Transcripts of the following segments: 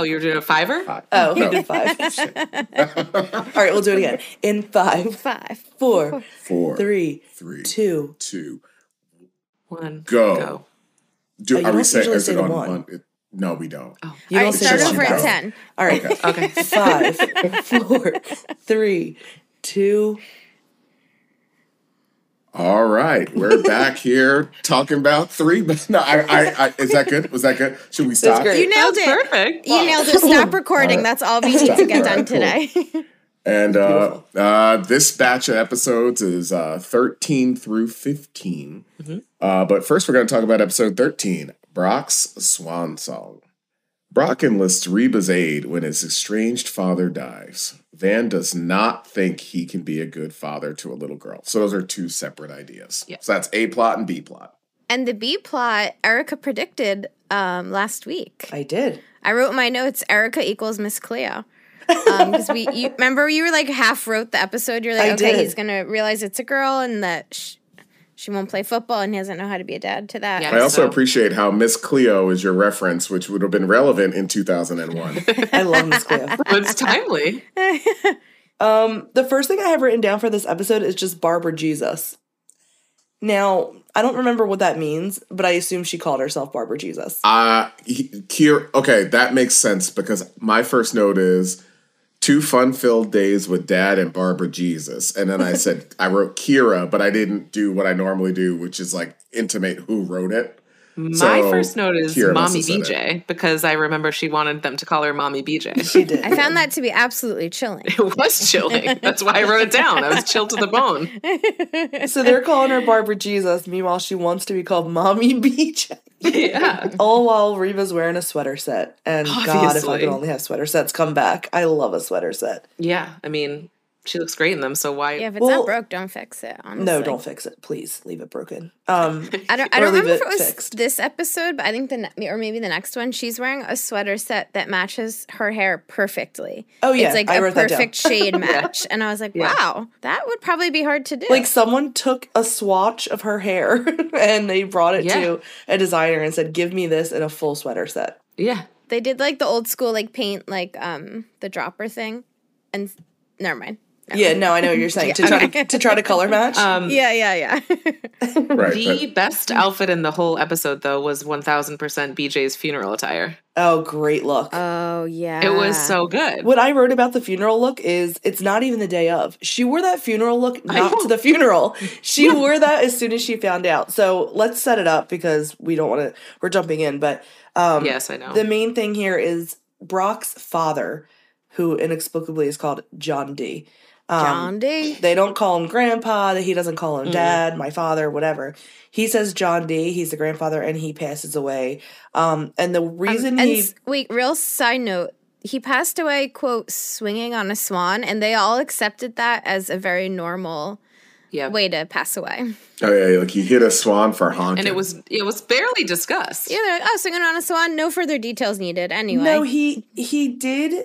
Oh, you're doing a fiver? Five. Oh, he No. did five. All right, we'll do it again. In five, Five. four, Four, three, three, two. two. One. Go. Go. Do Oh, you are we don't saying usually is say it on one. one? It- no, we don't. Oh. You All don't say start the over at 10. All right. Okay. Okay. Five, four, three, two. All right, we're back here talking about three. But No, I, I, I, is that good? Was that good? Should we stop? You nailed That's it. perfect. You nailed it. Stop recording. That's all we need to get done Alright, cool. today. And uh, uh, this batch of episodes is uh, 13 through 15. Uh, but first, we're going to talk about episode 13 Brock's Swan Song. Brock enlists Reba's aid when his estranged father dies. Van does not think he can be a good father to a little girl. So, those are two separate ideas. Yeah. So, that's A plot and B plot. and the B plot, Erica predicted um, last week. I did. I wrote my notes Erica equals Miss Cleo. Because we you, remember you were like half wrote the episode. You're like, I okay, did. he's gonna realize it's a girl and that sh- she won't play football and he doesn't know how to be a dad to that. Yeah. I also So- appreciate how Miss Cleo is your reference, which would have been relevant in 2001. I love Miss Cleo. It's timely. Um, the first thing I have written down for this episode is just Barbra Jesus. Now, I don't remember what that means, but I assume she called herself Barbra Jesus. Uh he, Kier, okay, that makes sense because my first note is two fun-filled days with dad and Barbra Jesus. And then I said I wrote Kyra, but I didn't do what I normally do, which is like intimate who wrote it. My So, first note is Kyra Mommy BJ because I remember she wanted them to call her Mommy BJ. She did. I found that to be absolutely chilling. It was chilling. That's why I wrote it down. I was chilled to the bone. So they're calling her Barbra Jesus. Meanwhile, she wants to be called Mommy BJ. Yeah. All while Reba's wearing a sweater set. And God, if I could only have sweater sets come back. I love a sweater set. Yeah. I mean, she looks great in them. So why? Yeah, if it's Well- not broke, don't fix it. Honestly. No, don't fix it. Please leave it broken. Um, I don't. I don't leave remember if it it was fixed. this episode, but I think the ne- or maybe the next one. She's wearing a sweater set that matches her hair perfectly. Oh, yeah, it's like I a wrote perfect shade match, and I was like, Yeah. wow, that would probably be hard to do. like someone took a swatch of her hair and they brought it Yeah. to a designer and said, "Give me this in a full sweater set." Yeah. they did like the old school like paint like um the dropper thing, and never mind. Never Yeah, no, I know what you're saying to try to to try to color match. Um, Yeah, yeah, yeah. Right. The but- best outfit in the whole episode, though, was 1000% BJ's funeral attire. oh, great look. oh yeah, It was so good. what I wrote about the funeral look is it's not even the day of. She wore that funeral look not to the funeral. She wore that as soon as she found out. So let's set it up because we don't want to. We're jumping in, but um, yes, I know. the main thing here is Brock's father, who inexplicably is called John D. Um, John D. They don't call him grandpa. He doesn't call Mm-hmm. him dad, my father, whatever. He says John D. He's the grandfather, and he passes away. Um, and the reason and he s- wait, real side note. He passed away, quote, swinging on a swan, and they all accepted that as a very normal yeah. way to pass away. oh yeah, like he hit a swan for honking. And it was it was barely discussed. Yeah, they're like, oh, swinging on a swan, no further details needed. Anyway, no, he he did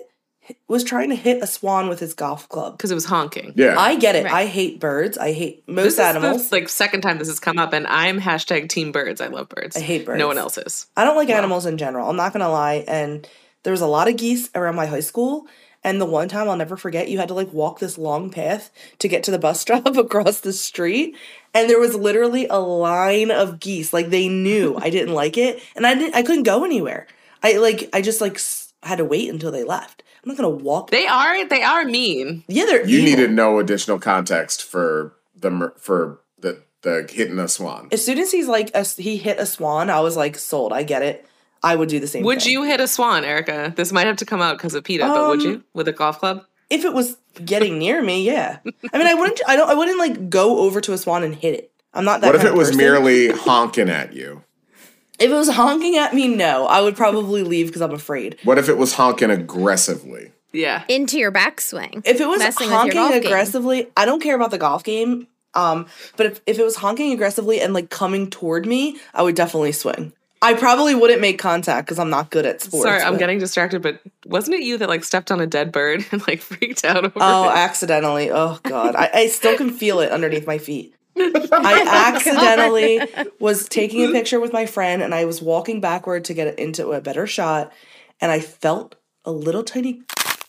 was trying to hit a swan with his golf club. Because it was honking. yeah. I get it. Right. I hate birds. I hate This most is animals. the like second time this has come up, and I'm hashtag team birds. I love birds. I hate birds. No one else is. I don't like animals in general. I'm not gonna lie. And there was a lot of geese around my high school. And the one time I'll never forget, you had to like walk this long path to get to the bus stop across the street. And there was literally a line of geese. Like they knew I didn't like it, and I didn't. I couldn't go anywhere. I like. I just like had to wait until they left. I'm not gonna walk. They are they are mean. yeah, they're you evil. needed no additional context for the for the the hitting a swan. As soon as he's like a, he hit a swan, I was like sold. I get it. I would do the same. Would thing. you hit a swan, Erica? This might have to come out because of PETA, but would Um, you with a golf club? if it was getting near me? Yeah. I mean, I wouldn't. I don't. I wouldn't like go over to a swan and hit it. I'm not that. What if it of was person. merely honking at you? If it was honking at me, no, I would probably leave because I'm afraid. What if it was honking aggressively? Yeah. into your backswing. If it was Messing with your honking golf game. aggressively, I don't care about the golf game. Um, but if, if it was honking aggressively and like coming toward me, I would definitely swing. I probably wouldn't make contact because I'm not good at sports. Sorry, I'm but- getting distracted, but wasn't it you that like stepped on a dead bird and like freaked out over Oh, it? accidentally. Oh God, I, I still can feel it underneath my feet. I accidentally was taking a picture with my friend and I was walking backward to get into a better shot and I felt a little tiny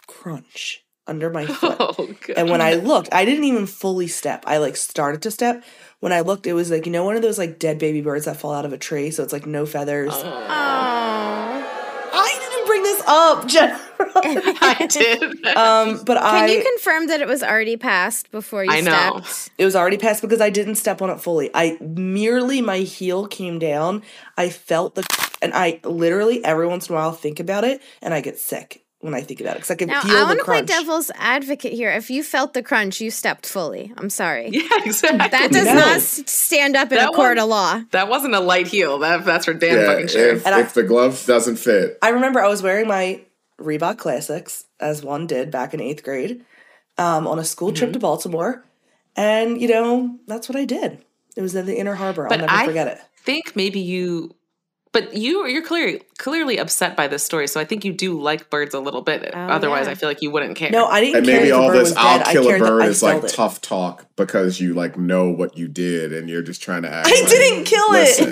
crunch under my foot. Oh, And when I looked, I didn't even fully step. I like started to step. When I looked, it was like, you know, one of those like dead baby birds that fall out of a tree. So it's like no feathers. Oh. I didn't bring this up, Jennifer. I did. um, but Can I you confirm that it was already passed before you I know. stepped? it was already past because I didn't step on it fully. I merely my heel came down. I felt the and I literally every once in a while think about it and I get sick when I think about it because I can Now feel I want to play devil's advocate here. If you felt the crunch, you stepped fully. I'm sorry. yeah, exactly. That does No. not stand up in That a court one- of law. That wasn't a light heel. That that's for damn Yeah, fucking sure. if, And I- if the glove doesn't fit, I remember I was wearing my Reebok Classics as one did back in eighth grade um, on a school trip Mm-hmm. to Baltimore, and you know that's what I did. It was in the Inner Harbor. But I'll never I forget it. I think maybe you, but you you're clearly clearly upset by this story. So I think you do like birds a little bit. Oh, Otherwise, yeah. I feel like you wouldn't care. No, I didn't and care maybe if all this "I'll dead. I kill a bird" is like it. tough talk because you like know what you did and you're just trying to act. I like, didn't kill it.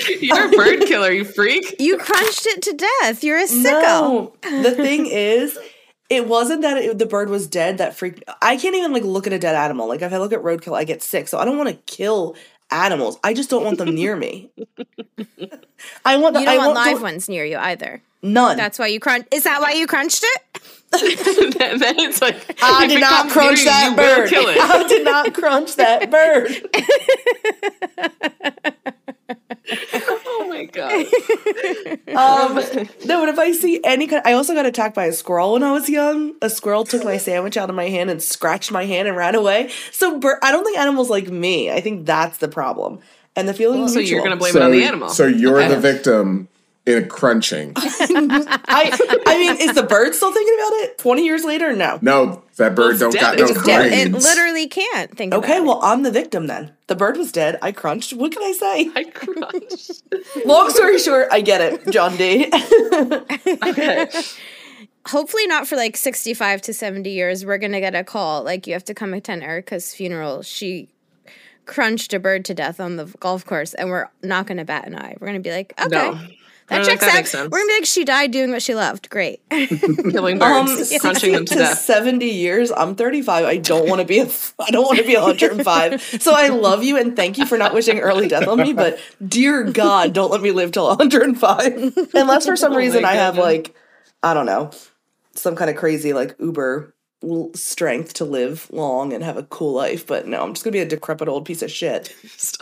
You're a bird killer, you freak. You crunched it to death. You're a sicko. No, the thing is, it wasn't that it, the bird was dead that freaked. I can't even like look at a dead animal. Like if I look at roadkill, I get sick. So I don't want to kill animals. I just don't want them near me. I want. You don't want live don't- ones near you either. None. That's why you crunch. Is that why you crunched it? and then it's like I did not crunch you, that you bird. I did not crunch that bird. Oh my god. Um, no, but if I see any kind, I also got attacked by a squirrel when I was young. A squirrel took my sandwich out of my hand and scratched my hand and ran away. So bir- I don't think animals like me. I think that's the problem. And the feeling. So you're gonna blame so, it on the animal. so you're Okay. the victim in a crunching. I. I mean, is the bird still thinking about it? Twenty years later? No. No, that bird it's don't dead. got no It's dead. It literally can't think. Okay, about it. well, I'm the victim then. The bird was dead. I crunched. What can I say? I crushed. Long story short, I get it, John D. Okay. hopefully not for like 65 to 70 years we're gonna get a call like you have to come attend erica's funeral she crunched a bird to death on the golf course and we're not gonna bat an eye we're gonna be like okay No. I that checks that out we're gonna be like she died doing what she loved great Killing Um, birds, crunching them to 60 death. 70 years. I'm 35. I don't want to be a I don't want to be 105. So I love you and thank you for not wishing early death on me, but dear God, don't let me live till 105. Unless for some Oh reason I have like I don't know, some kind of crazy like uber l- strength to live long and have a cool life, but no, I'm just going to be a decrepit old piece of shit.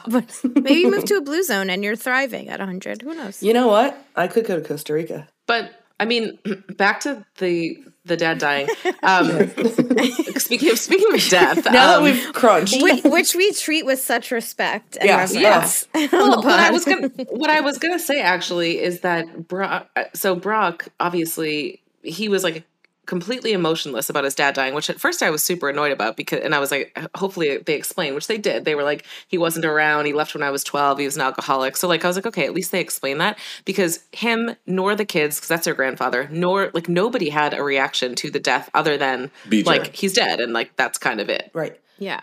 but maybe you move to a blue zone and you're thriving at 100 who knows You know what? I could go to Costa Rica. But I mean, back to the the dad dying. Um, speaking of speaking of death, Now um, that we've crunched. which, which we treat with such respect and Yes, reverence on well, what I was gonna what I was gonna say actually is that Brock. So Brock, obviously, he was like completely emotionless about his dad dying, which at first I was super annoyed about because, and I was like, hopefully they explain, which they did. They were like, he wasn't around. He left when I was twelve. He was an alcoholic. So like, I was like, okay, at least they explain that because him nor the kids, because that's their grandfather, nor like nobody had a reaction to the death other than BJ. like he's dead, and like that's kind of it right. yeah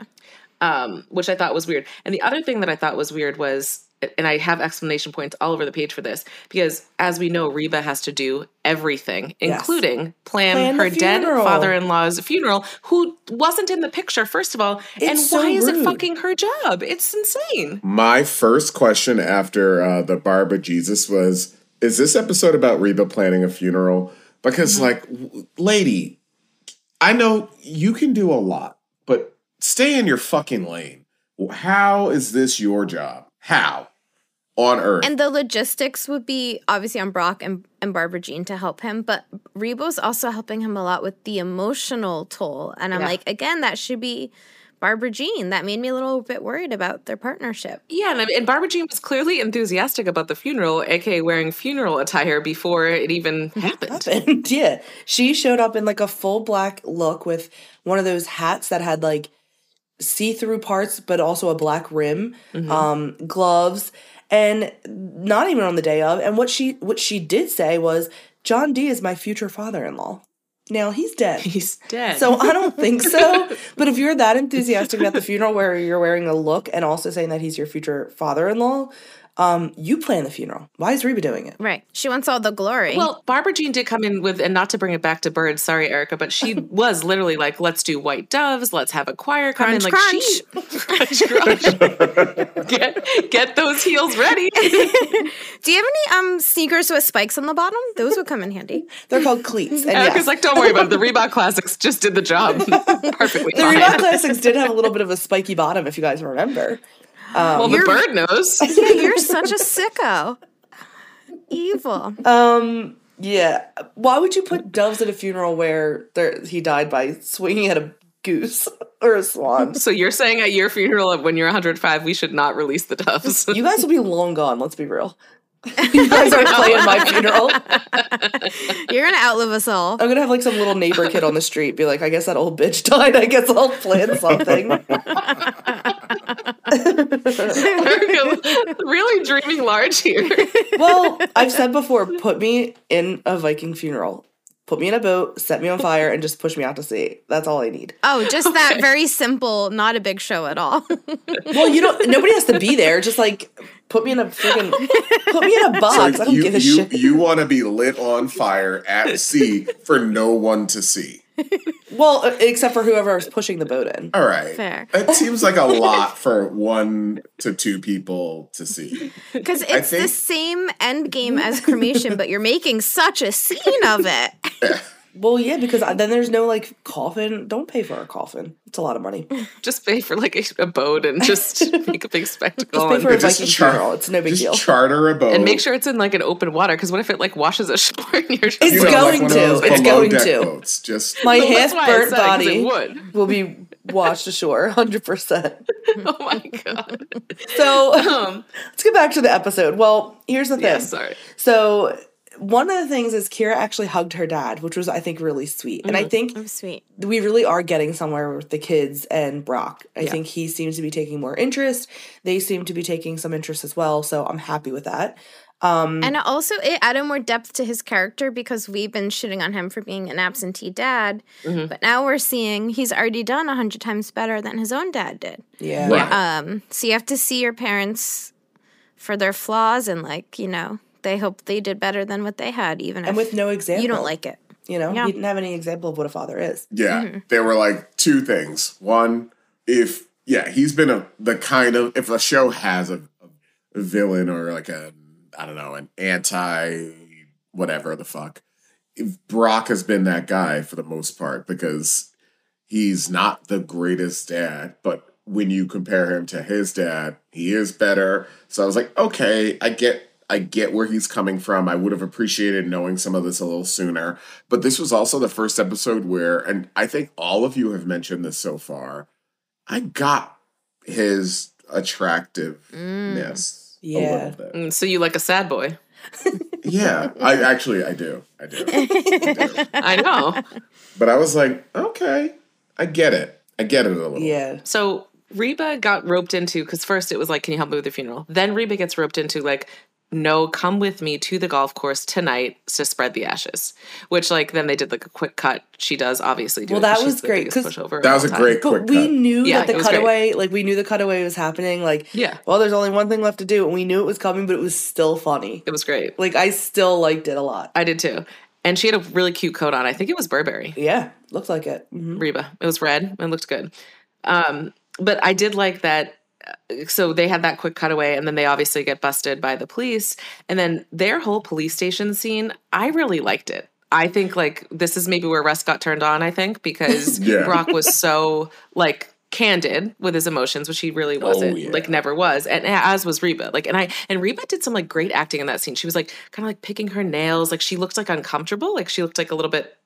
um, which I thought was weird. And the other thing that I thought was weird was, and I have explanation points all over the page for this, because as we know, Reba has to do everything, Yes. including plan, Plan her dead father-in-law's funeral, who wasn't in the picture, first of all. and so why is it fucking her job? It's insane. My first question after uh, the Barbra Jesus was Is this episode about Reba planning a funeral? Because, like, w- lady, I know you can do a lot, but stay in your fucking lane. How is this your job? How? On earth. And the logistics would be obviously on Brock and, and Barbra Jean to help him, but Reba's also helping him a lot with the emotional toll. And I'm Yeah. like, again, that should be Barbra Jean. That made me a little bit worried about their partnership. Yeah, and, and Barbra Jean was clearly enthusiastic about the funeral, aka wearing funeral attire before it even happened. happened. yeah. She showed up in like a full black look with one of those hats that had like see-through parts but also a black rim, um gloves and not even on the day of and what she what she did say was John D is my future father-in-law. Now he's dead. He's dead. So I don't think so. But if you're that enthusiastic about the funeral where you're wearing a look and also saying that he's your future father-in-law, um, you plan the funeral. Why is Reba doing it? Right. She wants all the glory. Well, Barbra Jean did come in with, and not to bring it back to birds, sorry, Erica, but she was literally like, "Let's do white doves. Let's have a choir come in." Crunch, Like she, crunch, crunch. get get those heels ready. Do you have any um sneakers with spikes on the bottom? Those would come in handy. They're called cleats. And Erica's yes, like, "Don't worry about it. The Reebok Classics just did the job perfectly the fine." Reebok Classics did have a little bit of a spiky bottom, if you guys remember. Well, the bird knows. Yeah, you're such a sicko. Evil. Um, yeah. Why would you put doves at a funeral where he died by swinging at a goose or a swan? So you're saying at your funeral when you're 105, we should not release the doves? You guys will be long gone. Let's be real. you guys aren't playing my funeral. You're gonna outlive us all. I'm gonna have like some little neighbor kid on the street be like, I guess that old bitch died. I guess I'll plan something. really dreaming large here. well, I've said before, put me in a Viking funeral. Put me in a boat, set me on fire, and just push me out to sea. That's all I need. Oh, just that very simple, not a big show at all. Well, you don't. Nobody has to be there. Just like put me in a freaking. Put me in a box. I don't you give a you, shit. you want to be lit on fire at sea for no one to see. Well, except for whoever is pushing the boat in. All right. Fair. It seems like a lot for one to two people to see. Because it's the same end game as cremation, but you're making such a scene of it. Well, yeah, because then there's no like coffin. Don't pay for a coffin. It's a lot of money. Just Just pay for like a, a boat and just make a big spectacle just pay and, for a Just Viking char- funeral. It's no big Just deal. charter a boat and make sure it's in like an open water. Because what if it like washes ashore and you're just It's You know, going like to. It's going deck to. Boats. Just My Well, half that's why I burnt said, 'cause body would. will be washed ashore, hundred percent. Oh my god. So Um, let's get back to the episode. Well, here's the thing. yeah, sorry. So one of the things is Kyra actually hugged her dad, which was I think really sweet, and I think Oh, sweet. we really are getting somewhere with the kids and Brock. I Yeah. think he seems to be taking more interest. They seem to be taking some interest as well, so I'm happy with that. Um, And also, it added more depth to his character because we've been shitting on him for being an absentee dad. Mm-hmm. But now we're seeing he's already done a hundred times better than his own dad did. yeah. Right. Um, so you have to see your parents for their flaws and, like, you know, they hope they did better than what they had, even And if with no example. you don't like it. You know, Yeah. he didn't have any example of what a father is. Yeah, Mm-hmm. there were like two things. One, if yeah, he's been a the kind of if a show has a, a villain or like a I don't know an anti whatever the fuck, if Brock has been that guy for the most part because he's not the greatest dad, but when you compare him to his dad, he is better. So I was like, okay, I get I get where he's coming from. I would have appreciated knowing some of this a little sooner. But this was also the first episode where, and I think all of you have mentioned this so far, I got his attractiveness a Yeah. little bit. Mm, So you like a sad boy? Yeah, I actually I do. I do. I do. I know. But I was like, okay, I get it. I get it a little. Yeah. So Reba got roped into because first it was like, "Can you help me with the funeral?" Then Reba gets roped into like, "No, come with me to the golf course tonight to spread the ashes." Which like then they did like a quick cut. She does obviously do. Well, it 'cause that was the great, biggest 'cause pushover That was a time. great But quick we cut. knew Yeah, that the it was great. cutaway, like we knew the cutaway was happening. Like, Yeah. well, there's only one thing left to do, and we knew it was coming, but it was still funny. It was great. Like, I still liked it a lot. I did too. And she had a really cute coat on. I think it was Burberry. Yeah, looked like it. Mhm. Reba. It was red. It looked good. Um, but I did like that. So they had that quick cutaway, and then they obviously get busted by the police. And then their whole police station scene, I really liked it. I think like this is maybe where Russ got turned on. I think because Yeah. Brock was so like candid with his emotions, which he really oh, wasn't. yeah. Like never was, and as was Reba. Like and I and Reba did some like great acting in that scene. She was like kind of like picking her nails. Like she looked like uncomfortable. Like she looked like a little bit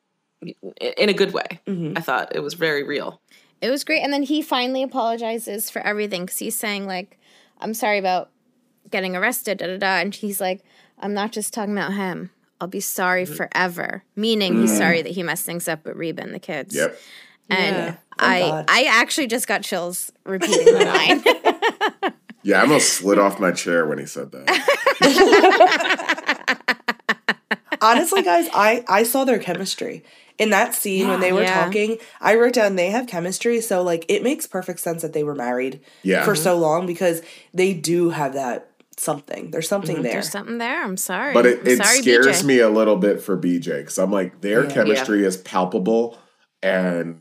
in a good way. Mm-hmm. I thought it was very real. It was great. And then he finally apologizes for everything because he's saying, like, I'm sorry about getting arrested, da da da. And he's like, I'm not just talking about him. I'll be sorry mm-hmm. forever. Meaning he's mm-hmm. sorry that he messed things up with Reba and the kids. Yep. And Yeah, I God. I actually just got chills repeating the line. Yeah, I almost slid off my chair when he said that. honestly, guys, I I saw their chemistry in that scene when they were Yeah. talking. I wrote down they have chemistry, so like it makes perfect sense that they were married Yeah. for so mm-hmm. long because they do have that something. There's something mm-hmm. there. There's something there. I'm sorry. But it, it sorry, scares BJ. me a little bit for BJ because I'm like their Yeah. chemistry is palpable, and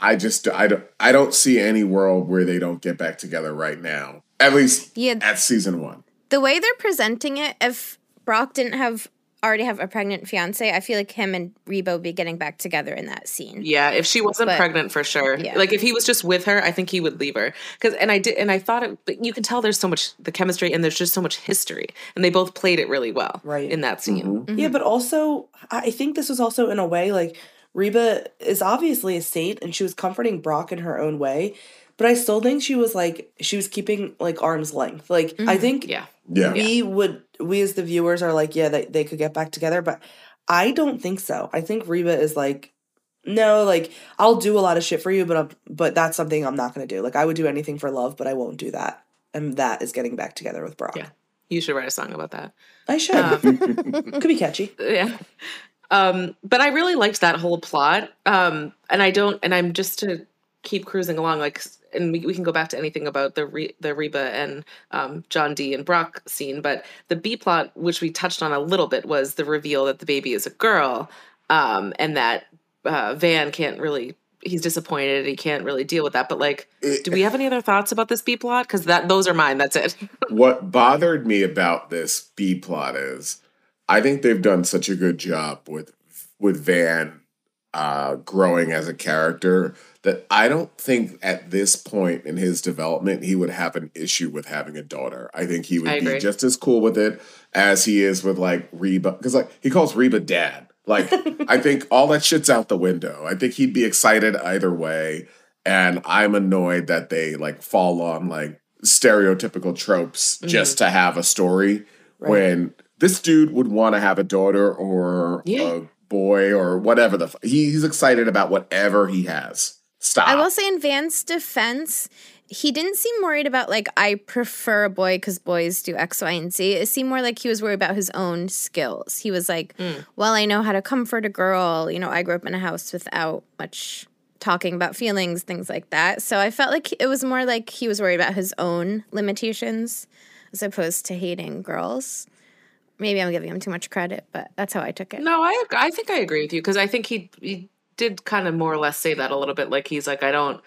I just I don't I don't see any world where they don't get back together right now. At least Yeah. at season one. The way they're presenting it, if Brock didn't have already have a pregnant fiance, I feel like him and Reba would be getting back together in that scene. Yeah, if she wasn't But- pregnant for sure. Yeah. Like if he was just with her, I think he would leave her. Cuz and I did and I thought it but you can tell there's so much the chemistry and there's just so much history and they both played it really well Right. in that scene. Mm-hmm. Yeah, mm-hmm. but also I think this was also in a way like Reba is obviously a saint and she was comforting Brock in her own way, but I still think she was like she was keeping like arm's length. Like I think Yeah. Yeah. we would we as the viewers are like, yeah, they, they could get back together, but I don't think so. I think Reba is like no, like I'll do a lot of shit for you, but I'm, but that's something I'm not going to do. Like I would do anything for love, but I won't do that. And that is getting back together with Brock. Yeah. You should write a song about that. I should. Could be catchy. yeah um but i really liked that whole plot um and i don't and i'm just to keep cruising along like and we, we can go back to anything about the Re, the reba and um john d and brock scene but the b plot which we touched on a little bit was the reveal that the baby is a girl um and that uh van can't really he's disappointed he can't really deal with that but like do we have any other thoughts about this b plot? Because that those are mine that's it. What bothered me about this B plot is I think they've done such a good job with with Van uh, growing as a character that I don't think at this point in his development he would have an issue with having a daughter. I think he would be just as cool with it as he is with like Reba because like he calls Reba dad. Like I think all that shit's out the window. I think he'd be excited either way, and I'm annoyed that they like fall on like stereotypical tropes Mm-hmm. just to have a story when this dude would want to have a daughter or Yeah. a boy or whatever the f- he, he's excited about whatever he has. Stop. I will say, in Van's defense, he didn't seem worried about like I prefer a boy because boys do X, Y, and Z. It seemed more like he was worried about his own skills. He was like, hmm. "Well, I know how to comfort a girl. You know, I grew up in a house without much talking about feelings, things like that." So I felt like it was more like he was worried about his own limitations as opposed to hating girls. Maybe I'm giving him too much credit, but that's how I took it. No, I I think I agree with you because I think he he did kind of more or less say that a little bit. Like he's like, I don't.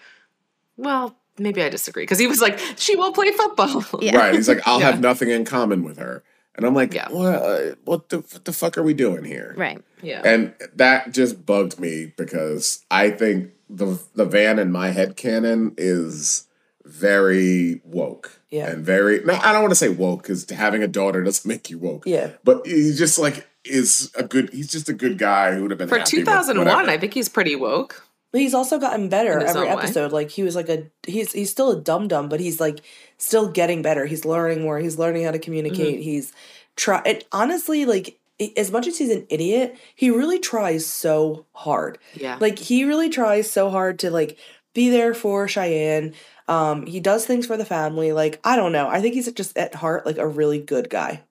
Well, maybe I disagree because he was like, she won't play football. Yeah. Right. He's like, I'll Yeah. have nothing in common with her. And I'm like, Yeah. well, uh, what the what the fuck are we doing here? Right. yeah. And that just bugged me because I think the the van in my head canon is very woke. Yeah. And very no, I don't want to say woke because having a daughter doesn't make you woke. Yeah. But he's just like is a good he's just a good guy who would have been For 2001. I think he's pretty woke. But he's also gotten better every own way. episode. Like he was like a he's he's still a dum dum, but he's like still getting better. He's learning more. He's learning how to communicate. Mm-hmm. He's try. And honestly, like as much as he's an idiot, he really tries so hard. Yeah. Like he really tries so hard to like be there for Cheyenne. Um, he does things for the family. Like I don't know. I think he's just at heart like a really good guy,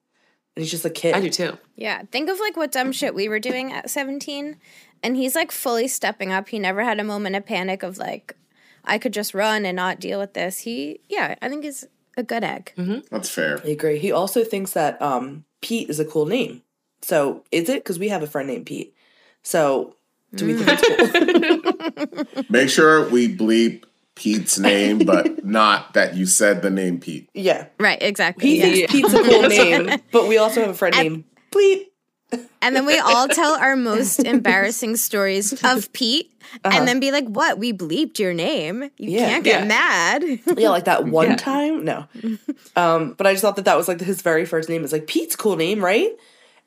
and he's just a kid. I do too. Yeah, think of like what dumb shit we were doing at 17 and he's like fully stepping up. He never had a moment of panic of like I could just run and not deal with this. He yeah, I think he's a good egg. That's fair. I agree. He also thinks that um, Pete is a cool name. So is it? Because we have a friend named Pete. So do we think it's cool? Make sure we bleep Pete's name, but not that you said the name Pete. Yeah. Right, exactly. He yeah. thinks Pete's a cool name, but we also have a friend named Bleep. And then we all tell our most embarrassing stories of Pete and then be like, "What? We bleeped your name. You Yeah. can't get Yeah. mad." Yeah, like that one Yeah. time. No. Um, but I just thought that that was like his very first name. It's like Pete's cool name, right?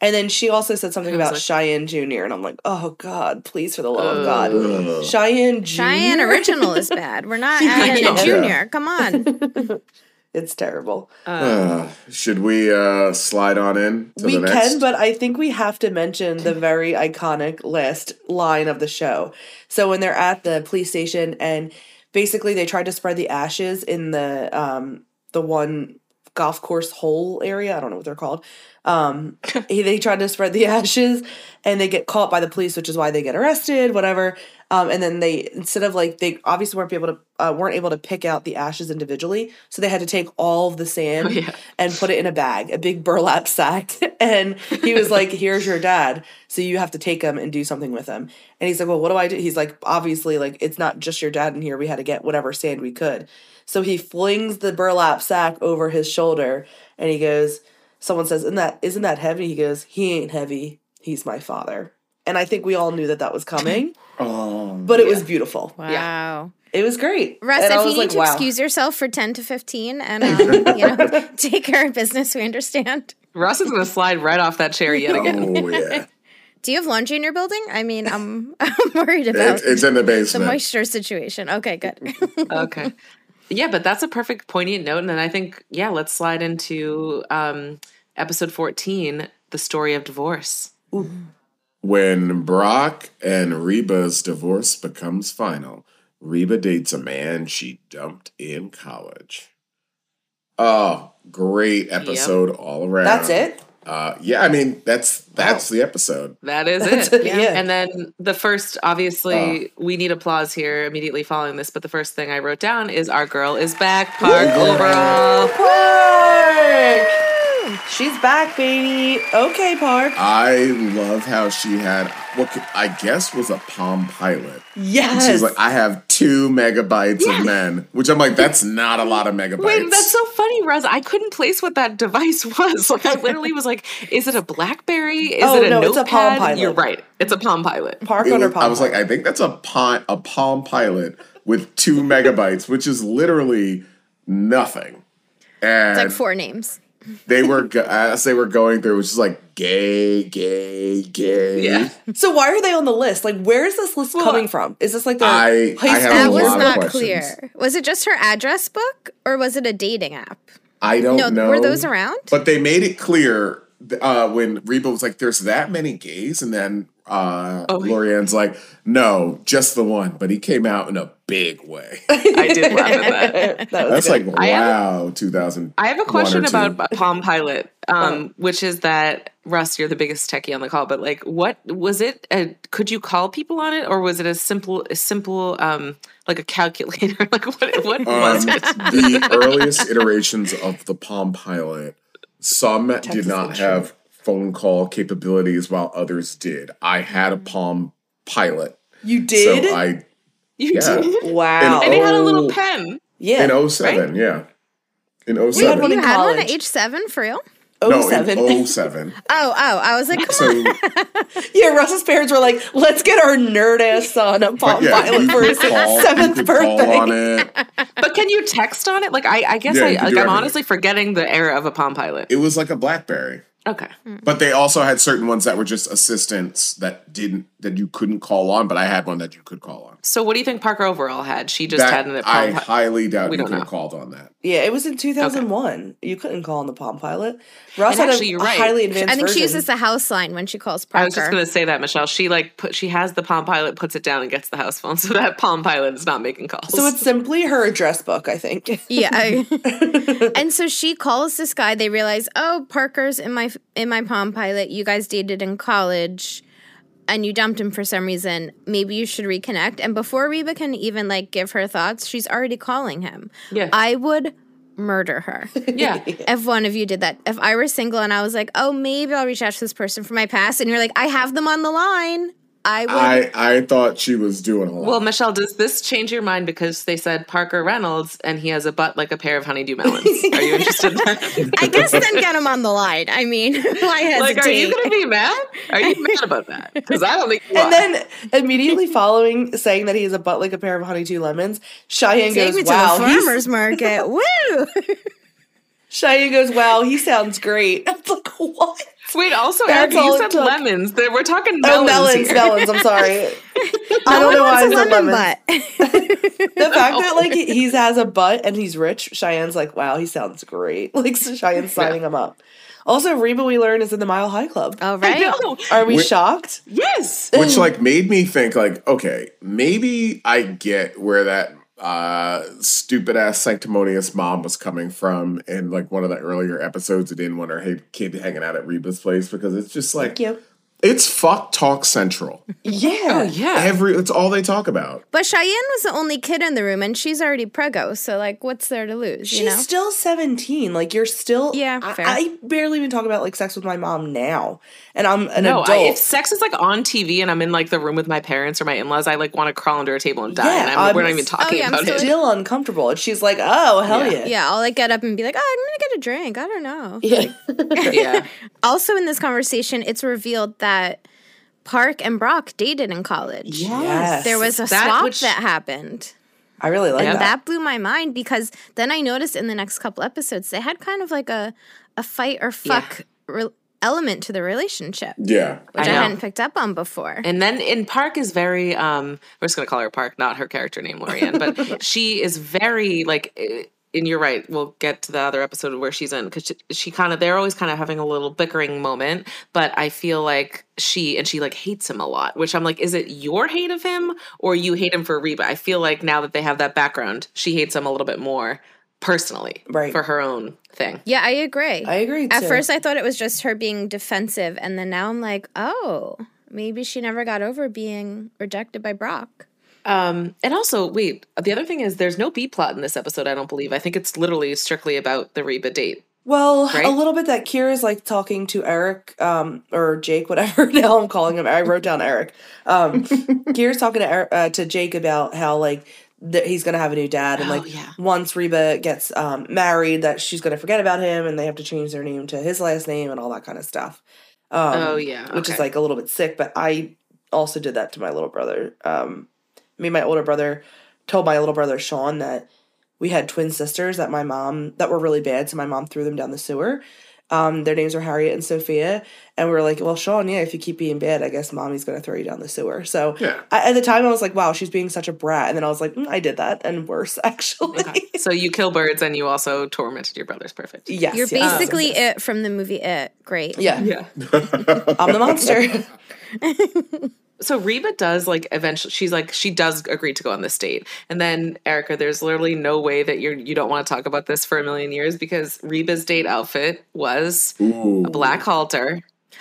And then she also said something about like- Cheyenne Jr. And I'm like, oh God, please for the love of God. Cheyenne Jr. Cheyenne original is bad. We're not adding Yeah. junior. Come on. It's terrible. Uh, should we uh, slide on in to we the next? can, but I think we have to mention the very iconic last line of the show. So when they're at the police station and basically they tried to spread the ashes in the um the one golf course hole area. I don't know what they're called. Um, he, they tried to spread the ashes, and they get caught by the police, which is why they get arrested. Whatever. Um, and then they instead of like they obviously weren't able to uh, weren't able to pick out the ashes individually, so they had to take all of the sand Oh, yeah. and put it in a bag, a big burlap sack. and he was like, "Here's your dad, so you have to take him and do something with him." And he's like, "Well, what do I do?" He's like, "Obviously, like it's not just your dad in here. We had to get whatever sand we could." So he flings the burlap sack over his shoulder, and he goes. Someone says, "Isn't that isn't that heavy?" He goes, "He ain't heavy. He's my father." And I think we all knew that that was coming, Oh, but it was beautiful. Wow. It was great. Russ, And if you need like, to wow. excuse yourself for 10 to 15 and um, you know, take care of business, we understand. Russ is going to slide right off that chair yet again. oh yeah. Do you have laundry in your building? I mean, I'm, I'm worried about It's, it's in the basement. the basement. moisture situation. Okay, good. okay. Yeah, but that's a perfect poignant note. And then I think, yeah, let's slide into um, episode 14 the story of divorce. When Brock and Reba's divorce becomes final, Reba dates a man she dumped in college. Oh, great episode all around. That's it. Uh, yeah, I mean that's that's the episode. That is it. it, yeah. And then the first, obviously, we need applause here immediately following this. But the first thing I wrote down is our girl is back, Park Overall. Park! She's back, baby. Okay, Park. I love how she had what could, I guess was a Palm Pilot. Yes. She's like, I have two megabytes of men, which I'm like, that's not a lot of megabytes. Wait, that's so funny, Roz. I couldn't place what that device was. Like, I literally was like, "Is it a BlackBerry? Is Oh, it a no, notepad?" it's a Palm Pilot. You're right. It's a Palm Pilot. Park It on her was- palm. I was like, I think that's a Palm a Palm Pilot with two megabytes, which is literally nothing. And It's like four names. They were as they were going through, it was just like gay, gay, gay. Yeah. so why are they on the list? Like, where is this list coming from? Is this like their I- high I have school? a That was lot of not clear. Was it just her address book or was it a dating app? I don't No, know. were those around? But they made it clear uh, when Reba was like, "There's that many gays," and then uh, Oh. Lori Ann's like, "No, just the one." But he came out in a big way. I did laugh at that. that was That's good. like I have wow, 2000. I have a question about Palm Pilot, Oh. um, which is that Russ, you're the biggest techie on the call, but like, what was it? A, could you call people on it, or was it a simple, a simple, um, like a calculator? like, what, what was Um, it? the earliest iterations of the Palm Pilot, some did not Insurance. have phone call capabilities, while others did. I had a Palm Pilot, you did. so I You Yeah. did, wow. and it had a little Oh. pen. yeah. in 07, yeah, in 07. had one You in had one at college. age seven for real? Oh no, 07. in 07. Oh, oh, I was like, come So, yeah, Russ's parents were like, "Let's get our nerd ass son a Palm yeah, Pilot for his could call- you seventh call on birthday." it. But can you text on it? Like, I, I guess Yeah, I, like, I'm everything. honestly forgetting the era of a Palm Pilot. It was like a BlackBerry. Okay. Hmm. But they also had certain ones that were just assistants that didn't that you couldn't call on. But I had one that you could call on. So, what do you think Park Overall had? She just That had an I Palm Pilot. highly doubt We you don't could have know. called on that. Yeah, it was in 2001. You couldn't call on the Palm Pilot. Russ And had actually, a you're right. highly advanced I think she uses the house line when she calls Parker. I was just going to say that, Michelle. She like put she has the Palm Pilot, puts it down, and gets the house phone. So that Palm Pilot is not making calls. so it's simply her address book, I think. Yeah. I- and so she calls this guy. They realize, oh, Parker's in my in my Palm Pilot. You guys dated in college, and you dumped him for some reason. Maybe you should reconnect. And before Reba can even like give her thoughts, she's already calling him. Yeah. I would murder her yeah. if one of you did that. If I were single and I was like, oh, maybe I'll reach out to this person from my past, and you're like, I have them on the line. I would. I I thought she was doing a lot. Well, Michelle, does this change your mind because they said Parker Reynolds and he has a butt like a pair of honeydew melons? Are you interested in? I guess then get him on the line. I mean, why hesitate? like, are you going to be mad? Are you mad about that? Because I don't think you And then immediately following saying that he has a butt like a pair of honeydew lemons, Cheyenne Take goes, me to "Wow." the he's- farmer's market. Woo! Cheyenne goes, "Wow, he sounds great." I was like, "What?" Wait, also, That's Erica, all you said took. lemons. We're talking Oh, melons. melons, here. melons. I'm sorry. I don't know why I What's a said lemon lemons. butt? The fact that like he has a butt and he's rich, Cheyenne's like, wow, he sounds great. Like so Cheyenne's signing him up. Also, Reba we learn is in the Mile High Club. All I right. know. Are we Wait- shocked? Yes. which like made me think like, okay, maybe I get where that uh stupid ass sanctimonious mom was coming from in like one of the earlier episodes who didn't want her kid hanging out at Reba's place because it's just like Thank you. it's fuck talk central. Yeah. Oh yeah. Every it's all they talk about. But Cheyenne was the only kid in the room, and she's already prego. So like, what's there to lose? She's you know. still 17. Like, you're still. Yeah, I. I barely even talk about like sex with my mom now. And I'm an no, adult. I, if sex is like on TV and I'm in like the room with my parents or my in-laws, I like want to crawl under a table and die. Yeah, and I'm, I'm we're not even talking Oh, yeah, I'm still- it. still uncomfortable. And she's like, oh, hell Yeah. yeah. yeah, I'll like get up and be like, oh, I'm gonna get a drink. I don't know. Yeah. yeah. Also, in this conversation, it's revealed that Park and Brock dated in college. Yes. There was a That swap which- that happened. I really like And that. that blew my mind because then I noticed in the next couple episodes they had kind of like a a fight or fuck re- element to the relationship, Yeah. which I I, hadn't picked up on before. And then in Park is very um we're just gonna call her Park, not her character name, Lori Ann, but she is very like eh, and you're right. We'll get to the other episode where she's in because she, she kind of they're always kind of having a little bickering moment. But I feel like she and she like hates him a lot, which I'm like, is it your hate of him or you hate him for Reba? I feel like now that they have that background, she hates him a little bit more personally, Right. for her own thing. yeah, I agree. I agree. At first, I thought it was just her being defensive, and then now I'm like, oh, maybe she never got over being rejected by Brock. Um, and also, wait, the other thing is there's no B plot in this episode, I don't believe. I think it's literally strictly about the Reba date. Well, Right? a little bit that Kyra's like talking to Eric, um, or Jake, whatever. Now I'm calling him. I wrote down Eric. Um, Kyra's talking to Eric, uh, to Jake about how like that he's gonna have a new dad, and Oh, like yeah. once Reba gets um, married, that she's gonna forget about him, and they have to change their name to his last name and all that kind of stuff. Um, Oh, yeah, which is like a little bit sick. But I also did that to my little brother. Um, me, and my older brother told my little brother Sean that we had twin sisters that my mom that were really bad, so my mom threw them down the sewer. Um, their names were Harriet and Sophia, and we were like, "Well, Sean, yeah, if you keep being bad, I guess mommy's gonna throw you down the sewer." So Yeah. I, at the time, I was like, "Wow, she's being such a brat," and then I was like, mm, "I did that, and worse, actually." Okay. so you kill birds and you also tormented your brothers. Perfect. yes, You're yes, yes, basically yes. it from the movie It. Great. Yeah, Yeah. I'm the monster. So Reba does like eventually she's like she does agree to go on this date. And then Erica, there's literally no way that you're you don't want to talk about this for a million years because Reba's date outfit was Ooh. a black halter.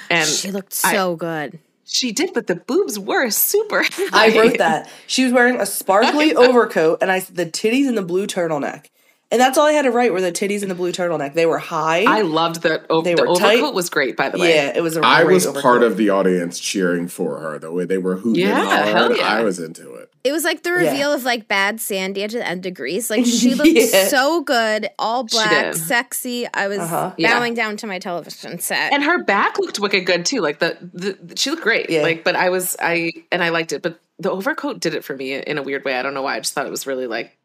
And She looked I- so good. she did, but the boobs were super high. I wrote that. She was wearing a sparkly overcoat, and I said the titties and the blue turtleneck. And that's all I had to write were the titties and the blue turtleneck. They were high. I loved that. O- They the were overcoat tight. was great, by the way. yeah, it was a I great was overcoat. part of the audience cheering for her. The way they were hooting Yeah, and hell hollering, yeah. I was into it. It was like the Yeah. reveal of like bad Sandy at the end of Grease. Like she looked Yeah. so good, all She black, did. sexy. I was Uh-huh. Yeah. bowing down to my television set. And her back looked wicked good too. Like the, the she looked great. Yeah. Like, but I was I and I liked it. But the overcoat did it for me in a weird way. I don't know why. I just thought it was really like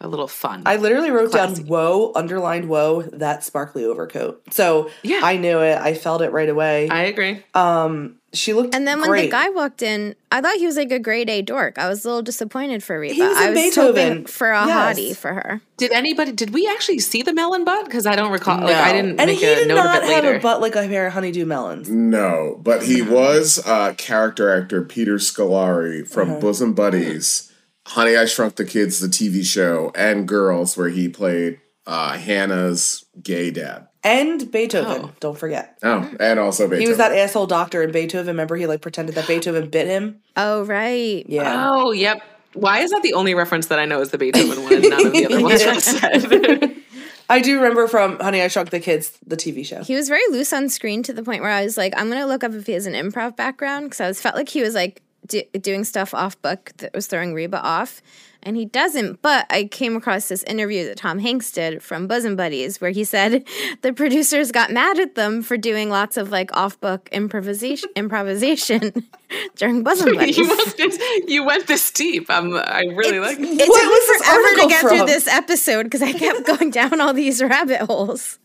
a little fun. I literally wrote Classy. down "whoa," underlined "whoa," that sparkly overcoat. So Yeah. I knew it. I felt it right away. I agree. um, she looked and then when great. the guy walked in, I thought he was like a grade A dork. I was a little disappointed for Reba. He was I was Beethoven. hoping for a Yes. hottie for her. Did anybody? Did we actually see the melon butt? Because I don't recall. Like I didn't and make he a did note not of it have later. a butt like a pair of honeydew melons. No, but he was uh, character actor Peter Scolari from Uh-huh. Bosom Buddies, Honey I Shrunk the Kids, the TV show, and Girls, where he played uh, Hannah's gay dad. And Beethoven, Oh. don't forget. Oh, and also Beethoven. He was that asshole doctor in Beethoven. Remember, he like pretended that Beethoven bit him. Oh right. Yeah. Oh, yep. Why is that the only reference that I know is the Beethoven one and none of the other ones Yeah. said? I do remember from Honey I Shrunk the Kids, the TV show. He was very loose on screen to the point where I was like, I'm gonna look up if he has an improv background because I was felt like he was like do, doing stuff off book that was throwing Reba off, and he doesn't. But I came across this interview that Tom Hanks did from Bosom Buddies where he said the producers got mad at them for doing lots of like off book improvisation improvisation during Bosom Buddies. you, went this, you went this deep. I'm, I really like. It What took was me this forever to get from? through this episode because I kept going down all these rabbit holes.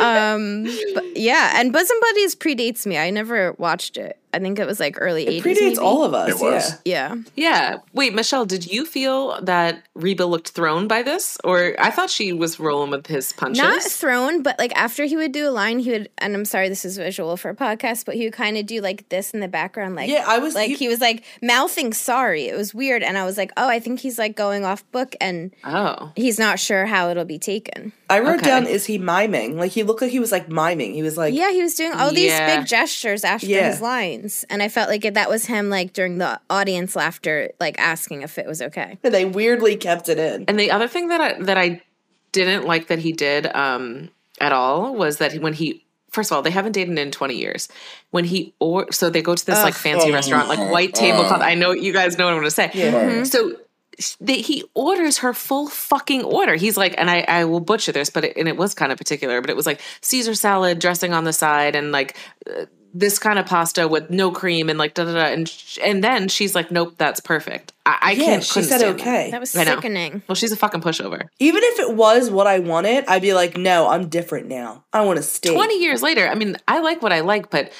Um, but yeah, and Bosom Buddies predates me. I never watched it. I think it was like early It 80s. predates maybe. all of us. It was. Yeah. Yeah. Yeah. Wait, Michelle, did you feel that Reba looked thrown by this? Or I thought she was rolling with his punches. Not thrown, but like after he would do a line, he would, and I'm sorry, this is visual for a podcast, but he would kind of do like this in the background, like Yeah, I was- like you- he was like mouthing sorry. It was weird, and I was like, oh, I think he's like going off book, and oh. he's not sure how it'll be taken. I wrote Okay. down, is he miming? Like he looked like he was like miming. He was like, Yeah, he was doing all these Yeah. big gestures after Yeah. his lines, and I felt like that was him like during the audience laughter, like asking if it was okay. they weirdly kept it in. And the other thing that I, that I didn't like that he did um, at all was that when he first of all they haven't dated in 20 years. When he or so they go to this like fancy Ugh. restaurant like white tablecloth. I know you guys know what i'm going to say. Yeah. so sh- they, he orders her full fucking order. He's like and i i will butcher this but it, and it was kind of particular but it was like caesar salad dressing on the side and like uh, this kind of pasta with no cream and like da da da and sh- and then she's like nope that's perfect i, I Yeah, can't she couldn't said stand that. okay. That was I know. sickening. well she's a fucking pushover Even if it was what I wanted, I'd be like, no, I'm different now. I want to stay. 20 years later, I mean, I like what I like, but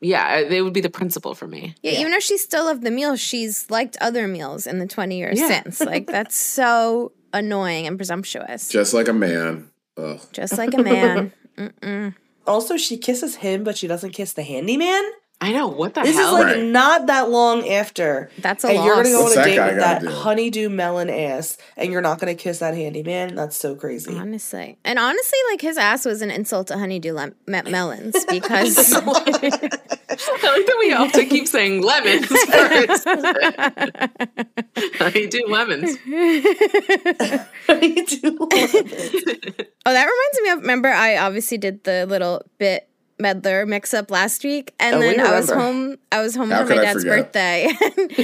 yeah, they would be the principal for me. Yeah, even though she still loved the meal, she's liked other meals in the 20 years Yeah. since. Like, that's so annoying and presumptuous. Just like a man. Ugh. Just like a man. Also, she kisses him, but she doesn't kiss the handyman. I know what the This hell. is like Right. not that long after. That's a and you're gonna go loss. on a date with that do? honeydew melon ass, and you're not gonna kiss that handyman. That's so crazy. Honestly. And honestly, like, his ass was an insult to honeydew lem- melons because I like that we have to keep saying lemons first. I do lemons. honeydew melon. Oh, that reminds me of remember I obviously did the little bit meddler mix up last week and Oh, we then I was home I was home How for my dad's birthday.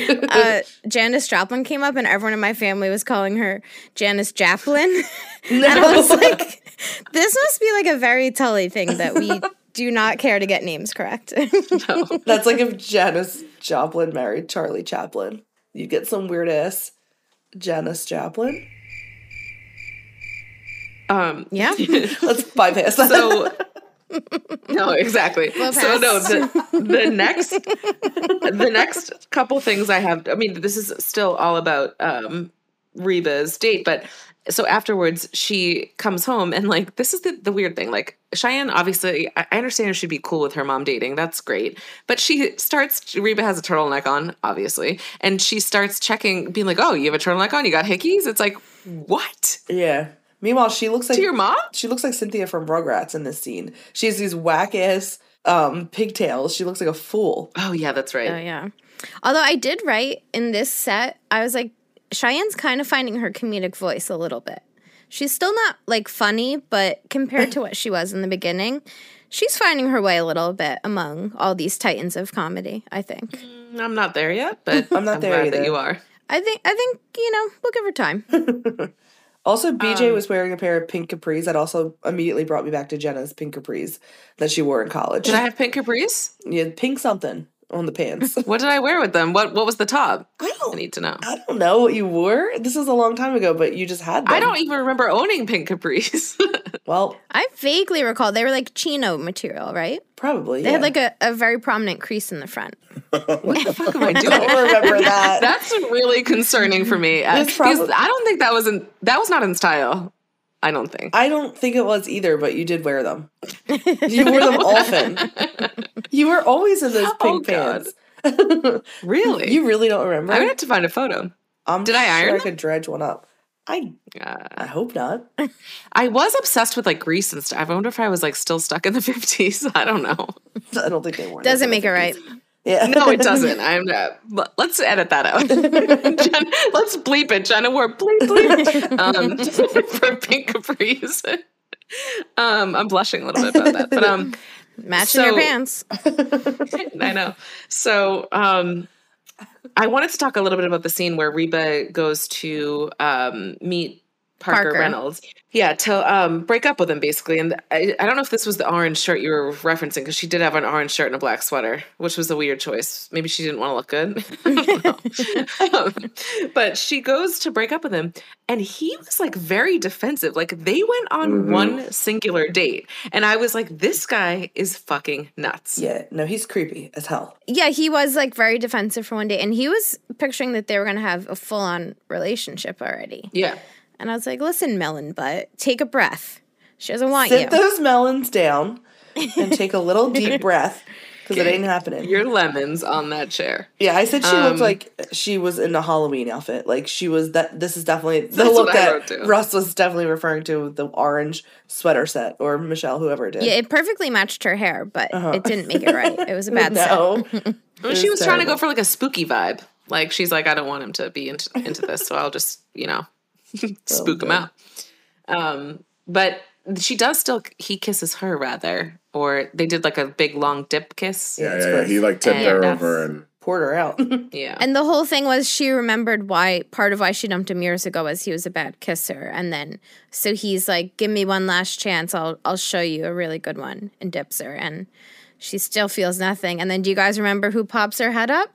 and, uh Janice Joplin came up and everyone in my family was calling her Janice Joplin. and I was like this must be like a very Tully thing that we do not care to get names correct. No, that's like if Janis Joplin married Charlie Chaplin. You get some weird ass Janis Joplin. Um, yeah. Let's bypass that. so no, exactly. We'll so no, the, the next the next couple things I have. I mean, this is still all about um, Reba's date, but so afterwards she comes home and like this is the, the weird thing. Like Cheyenne, obviously, I I understand she'd be cool with her mom dating. That's great, but she starts. Reba has a turtleneck on, obviously, and she starts checking, being like, "Oh, you have a turtleneck on? You got hickeys?" It's like, what yeah. Meanwhile, she looks like to your mom? she looks like Cynthia from Rugrats in this scene. She has these whack ass um, pigtails. She looks like a fool. Oh yeah, that's right. Oh yeah. Although I did write in this set, I was like, Cheyenne's kind of finding her comedic voice a little bit. She's still not like funny, but compared to what she was in the beginning, she's finding her way a little bit among all these titans of comedy. I think. I'm not there yet, but I'm not there glad either. that you are. I think. I think you know. We'll give her time. Also, BJ Um, was wearing a pair of pink capris that also immediately brought me back to Jenna's pink capris that she wore in college. Did I have pink capris? Had pink something on the pants. What did I wear with them? What What was the top? I I don't, need to know. I don't know what you wore. This is a long time ago, but you just had them. I don't even remember owning pink capris. Well, I vaguely recall they were like chino material, right? probably. They yeah. had like a, a very prominent crease in the front. what the fuck am I doing? I don't remember that. That's really concerning for me probably- I don't think that was in that was not in style. I don't think. I don't think it was either, but you did wear them. You wore them often. You were always in those pink Oh, pants. Really? You really don't remember? I would have to find a photo. I'm did I sure iron I them? could dredge one up. I Uh, I hope not. I was obsessed with like Grease and stuff. I wonder if I was like still stuck in the fifties. I don't know. I don't think they wore. Doesn't make it right. Yeah. No, it doesn't. I'm. Uh, let's edit that out. Jen, let's bleep it. Jenna wore bleep bleep um, for pink capris. um, I'm blushing a little bit about that, but um, Matching your pants. I know. So um, I wanted to talk a little bit about the scene where Reba goes to um, meet Parker, Parker. Reynolds. Yeah, to um, break up with him basically. And I, I don't know if this was the orange shirt you were referencing because she did have an orange shirt and a black sweater, which was a weird choice. Maybe she didn't want to look good. I don't know. um, but she goes to break up with him, and he was like very defensive. Like they went on Mhm. one singular date, and I was like, this guy is fucking nuts. Yeah, no, he's creepy as hell. Yeah, he was like very defensive for one day, and he was picturing that they were gonna have a full on relationship already. Yeah. And I was like, "Listen, melon butt, take a breath. She doesn't want Sit you." Sit those melons down and take a little deep breath because it ain't happening. Your lemons on that chair. Yeah, I said she Um, looked like she was in a Halloween outfit. Like she was that. This is definitely the look what I wrote that. Russ was definitely referring to the orange sweater set, or Michelle, whoever it did. yeah, it perfectly matched her hair, but Uh-huh. it didn't make it right. It was a bad set. no, Well, It she was was trying to go for like a spooky vibe. Like she's like, I don't want him to be into, into this, so I'll just, you know, spook him out. Um, but she does still. He kisses her rather, or they did like a big long dip kiss. Yeah, Yeah, yeah, yeah. He like tipped And her over and poured her out. Yeah, And the whole thing was she remembered why part of why she dumped him years ago was he was a bad kisser. And then so he's like, Give me one last chance, I'll I'll show you a really good one and dips her and she still feels nothing. And then do you guys remember who pops her head up?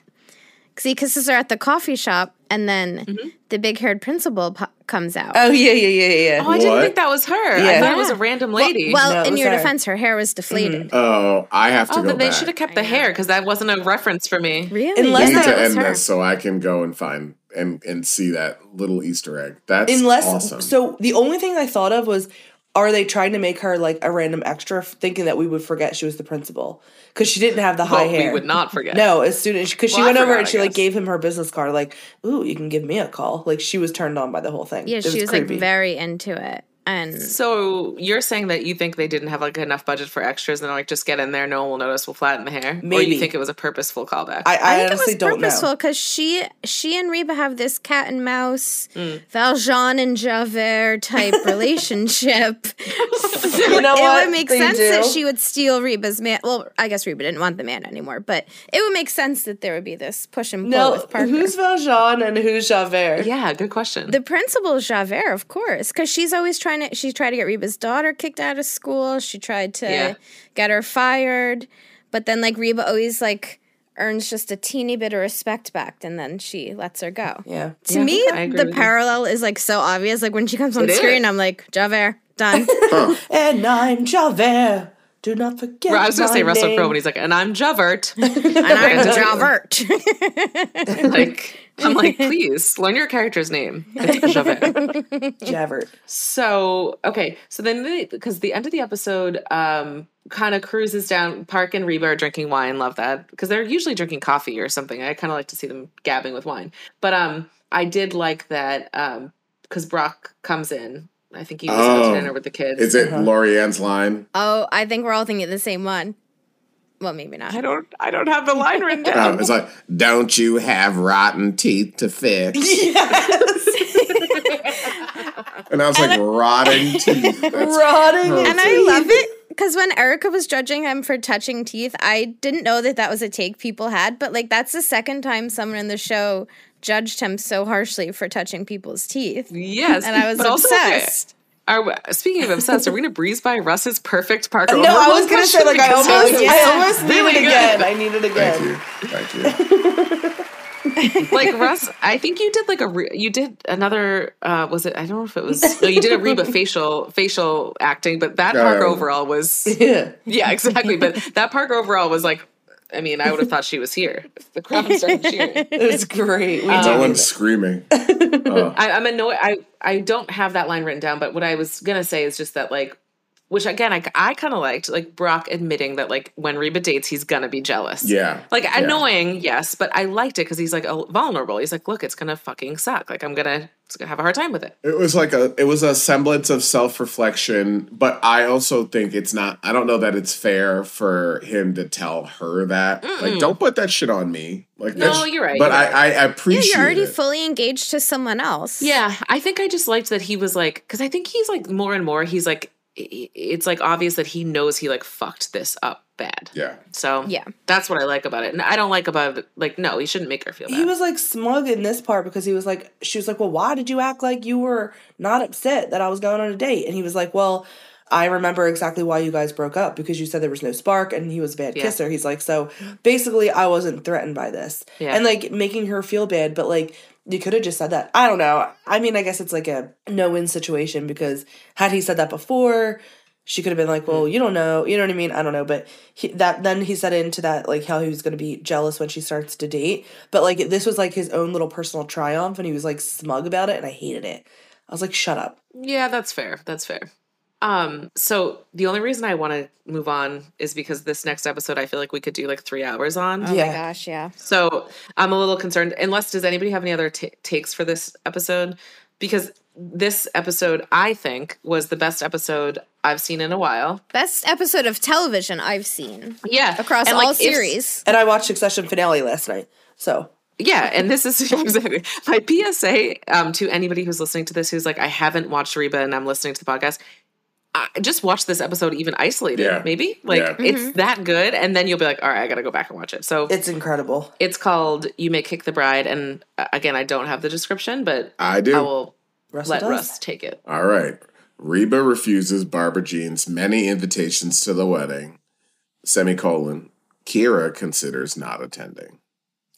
Because he kisses her at the coffee shop and then mm-hmm. the big haired principal po- comes out. oh yeah, yeah, yeah, yeah. Oh, I didn't think that was her. I Yeah. thought it was a random lady. Well, No, in your her. defense, her hair was mm-hmm. deflated. oh, I have to oh, go then they should have kept I the know. hair because that wasn't a reference for me. Really? Unless We need that to end her. this so I can go and find and and see that little Easter egg. That's Unless awesome. so, the only thing I thought of was, are they trying to make her like a random extra, thinking that we would forget she was the principal because she didn't have the high Well, hair. we would not forget. No, as soon as because she Well, I went over and she like gave him her business card, like, "Ooh, you can give me a call." Like she was turned on by the whole thing. Yeah, It she was creepy. like very into it. And So you're saying that you think they didn't have like enough budget for extras and like just get in there, no one will notice, we'll flatten the hair, or Maybe. you think it was a purposeful callback? I, I, I think honestly it was don't purposeful know. because she she and Reba have this cat and mouse Mm. Valjean and Javert type relationship. You know it what? would make They sense that she would steal Reba's man. Well, I guess Reba didn't want the man anymore, but it would make sense that there would be this push and pull No, with Parker. who's Valjean and who's Javert? yeah, good question. the principal Javert, of course, because she's always trying to. She tried to get Reba's daughter kicked out of school. She tried to Yeah. get her fired, but then like Reba always like earns just a teeny bit of respect back, and then she lets her go. Yeah. To Yeah, me, the with you. parallel is like so obvious. Like when she comes on It screen, is. I'm like Javert done. And I'm Javert. Do not forget. I was gonna my say Russell name. Crowe, and he's like, and I'm Javert. and I'm Javert. like, I'm like, please learn your character's name. It's Javert. Javert. So okay, so then because the end of the episode um kind of cruises down. Park and Reba are drinking wine. Love that because they're usually drinking coffee or something. I kind of like to see them gabbing with wine. But um, I did like that um because Brock comes in. I think he was Oh. to dinner with the kids. Is it Lori Ann's line? oh, I think we're all thinking the same one. Well, maybe not. I don't. I don't have the line written down. Um, it's like, don't you have rotten teeth to fix? And I was like, rotting teeth. That's Rotting. Oh, And I love it because when Erica was judging him for touching teeth, I didn't know that that was a take people had, but like that's the second time someone in the show judged him so harshly for touching people's teeth. yes, And I was but also, okay, obsessed. Are, speaking of obsessed, are we gonna breeze by Russ's perfect Parker? No, I was gonna say like I almost, Because I Yeah. almost need really it good. again. I need it again. Thank you. Thank you. like Russ, I think you did like a re- you did another uh was it I don't know if it was no you did a Reba facial facial acting but that Yeah, Parker yeah. overall was Yeah. yeah exactly but that Parker overall was like I mean I would have thought she was here if the crowd started cheering It was great. We Um, did No it. one's screaming. Oh. I, I'm annoyed I I don't have that line written down but what I was gonna say is just that like which again I, I kind of liked like Brock admitting that like when Reba dates he's gonna be jealous Yeah. Like Yeah. annoying, yes, but I liked it because he's like oh, vulnerable. He's like, look, it's gonna fucking suck. Like I'm gonna, it's gonna have a hard time with it. It was like a it was a semblance of self-reflection, but I also think it's not I don't know that it's fair for him to tell her that. Like mm. don't put that shit on me. Like No, that's- you're right, But you're I, right. I Yeah, appreciate you're already it. fully engaged to someone else. Yeah, I think I just liked that he was like, because I think he's like more and more. He's like, i- i- it's like obvious that he knows he like fucked this up bad. Yeah. So Yeah. that's what I like about it. And I don't like about it. Like, no, he shouldn't make her feel bad. He was like smug in this part because he was like, she was like, well, why did you act like you were not upset that I was going on a date? And he was like, well, I remember exactly why you guys broke up because you said there was no spark and he was a bad Yeah. kisser. He's like, so basically, I wasn't threatened by this. Yeah. And like making her feel bad, but like, you could have just said that. I don't know. I mean, I guess it's like a no win situation because had he said that before, she could have been like, "Well, mm. you don't know," you know what I mean? I don't know, but he, that then he said into that like how he was going to be jealous when she starts to date, but like this was like his own little personal triumph, and he was like smug about it, and I hated it. I was like, "Shut up." Yeah, that's fair. That's fair. Um, so the only reason I want to move on is because this next episode I feel like we could do like three hours on. Oh Yeah. my gosh, yeah. So I'm a little concerned. Unless does anybody have any other ta takes for this episode? Because this episode, I think, was the best episode I've seen in a while. Best episode of television I've seen Yeah, across And, all like, series. And I watched Succession finale last night, so Yeah, and this is exactly my PSA um, to anybody who's listening to this who's like, I haven't watched Reba and I'm listening to the podcast. I just watch this episode even isolated, Yeah. maybe. Like Yeah. it's that good, and then you'll be like, all right, I gotta go back and watch it. So it's incredible. it's called You May Kick the Bride, and uh, again, I don't have the description, but I do. I will Russell let does? Russ take it. All right. Reba refuses Barbra Jean's many invitations to the wedding. Semicolon. Kyra considers not attending.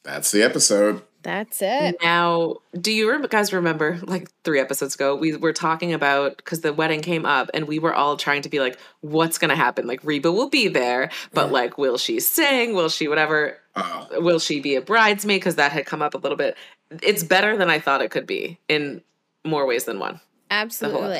That's the episode. That's it. Now, do you guys remember like three episodes ago, we were talking about because the wedding came up and we were all trying to be like, what's going to happen? Like, Reba will be there, but like, will she sing? Will she whatever? Oh, Will she be a bridesmaid? Because that had come up a little bit. It's better than I thought it could be in more ways than one. Absolutely.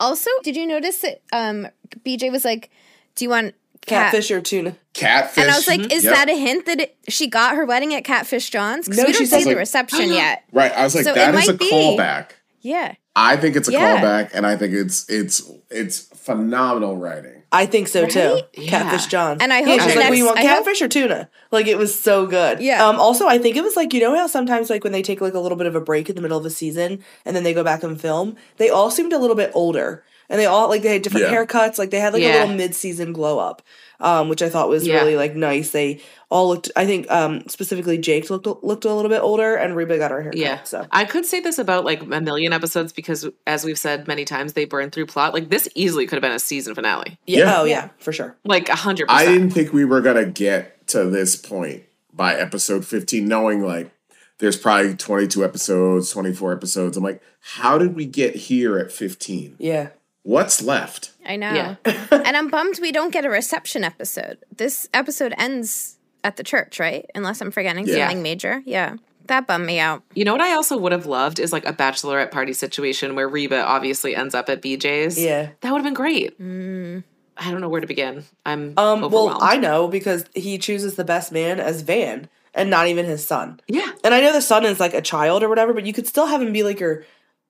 Also, did you notice that um BJ was like, "Do you want cat?" Catfish or tuna? catfish. And I was like, "Is Yep. that a hint that it, she got her wedding at Catfish John's?" Because No, we don't says, see the reception yet. right? I was like, So it that is a might be. callback. Yeah. I think it's a Yeah. callback, and I think it's it's it's phenomenal writing. I think so too. Yeah. Catfish John. And I Yeah, hope she's the like, "Well, you want I hope- catfish or tuna?" Like it was so good. Yeah. Um. Also, I think it was like you know how sometimes like when they take like a little bit of a break in the middle of a season and then they go back and film, they all seemed a little bit older, and they all like they had different Yeah. haircuts. Like they had like a little mid-season glow up, um, which I thought was Yeah. really like nice. They all looked. I think um specifically Jake looked looked a little bit older, and Reba got her hair Yeah. So I could say this about like a million episodes because, as we've said many times, they burn through plot. Like this easily could have been a season finale. yeah. Yeah. Oh yeah, for sure. Like a hundred I didn't think we were gonna get to this point by episode fifteen, knowing like there's probably twenty two episodes, twenty four episodes. I'm like, how did we get here at fifteen? Yeah. What's left? I know. Yeah. and I'm bummed we don't get a reception episode. This episode ends at the church, right? Unless I'm forgetting Yeah. something major. Yeah. That bummed me out. You know what I also would have loved is like a bachelorette party situation where Reba obviously ends up at BJ's. Yeah. That would have been great. I don't know where to begin. I'm Um. Well. I know because he chooses the best man as Van, and not even his son. yeah. And I know the son is like a child or whatever, but you could still have him be like your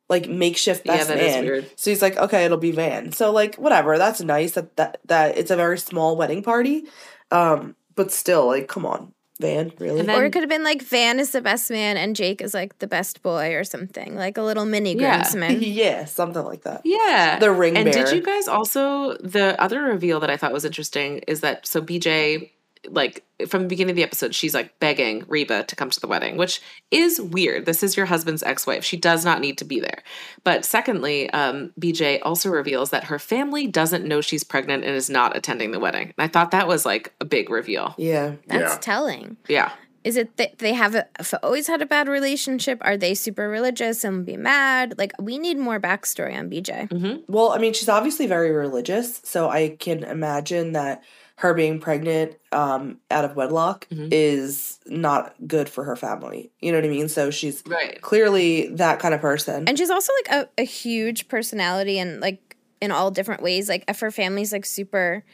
like makeshift Yeah, best that is man. weird. So he's like, okay, it'll be Van. So like whatever, that's nice that that that it's a very small wedding party. Um, but still, like, come on, Van, really? And then- or it could have been like Van is the best man and Jake is like the best boy or something. Like a little mini Yeah. groomsman. yeah, something like that. Yeah. The ring And bearer. did you guys also the other reveal that I thought was interesting is that so BJ like from the beginning of the episode she's like begging Reba to come to the wedding, which is weird. This is your husband's ex-wife. She does not need to be there. But secondly, um BJ also reveals that her family doesn't know she's pregnant and is not attending the wedding. And I thought that was like a big reveal. Yeah. That's Yeah. telling. Yeah. Is it that they have a, have always had a bad relationship? Are they super religious and be mad? Like we need more backstory on BJ. Well, I mean, she's obviously very religious, so I can imagine that her being pregnant um, out of wedlock Mm-hmm. is not good for her family. You know what I mean? So she's Right. clearly that kind of person. And she's also like a, a huge personality and like in all different ways. Like if her family's like super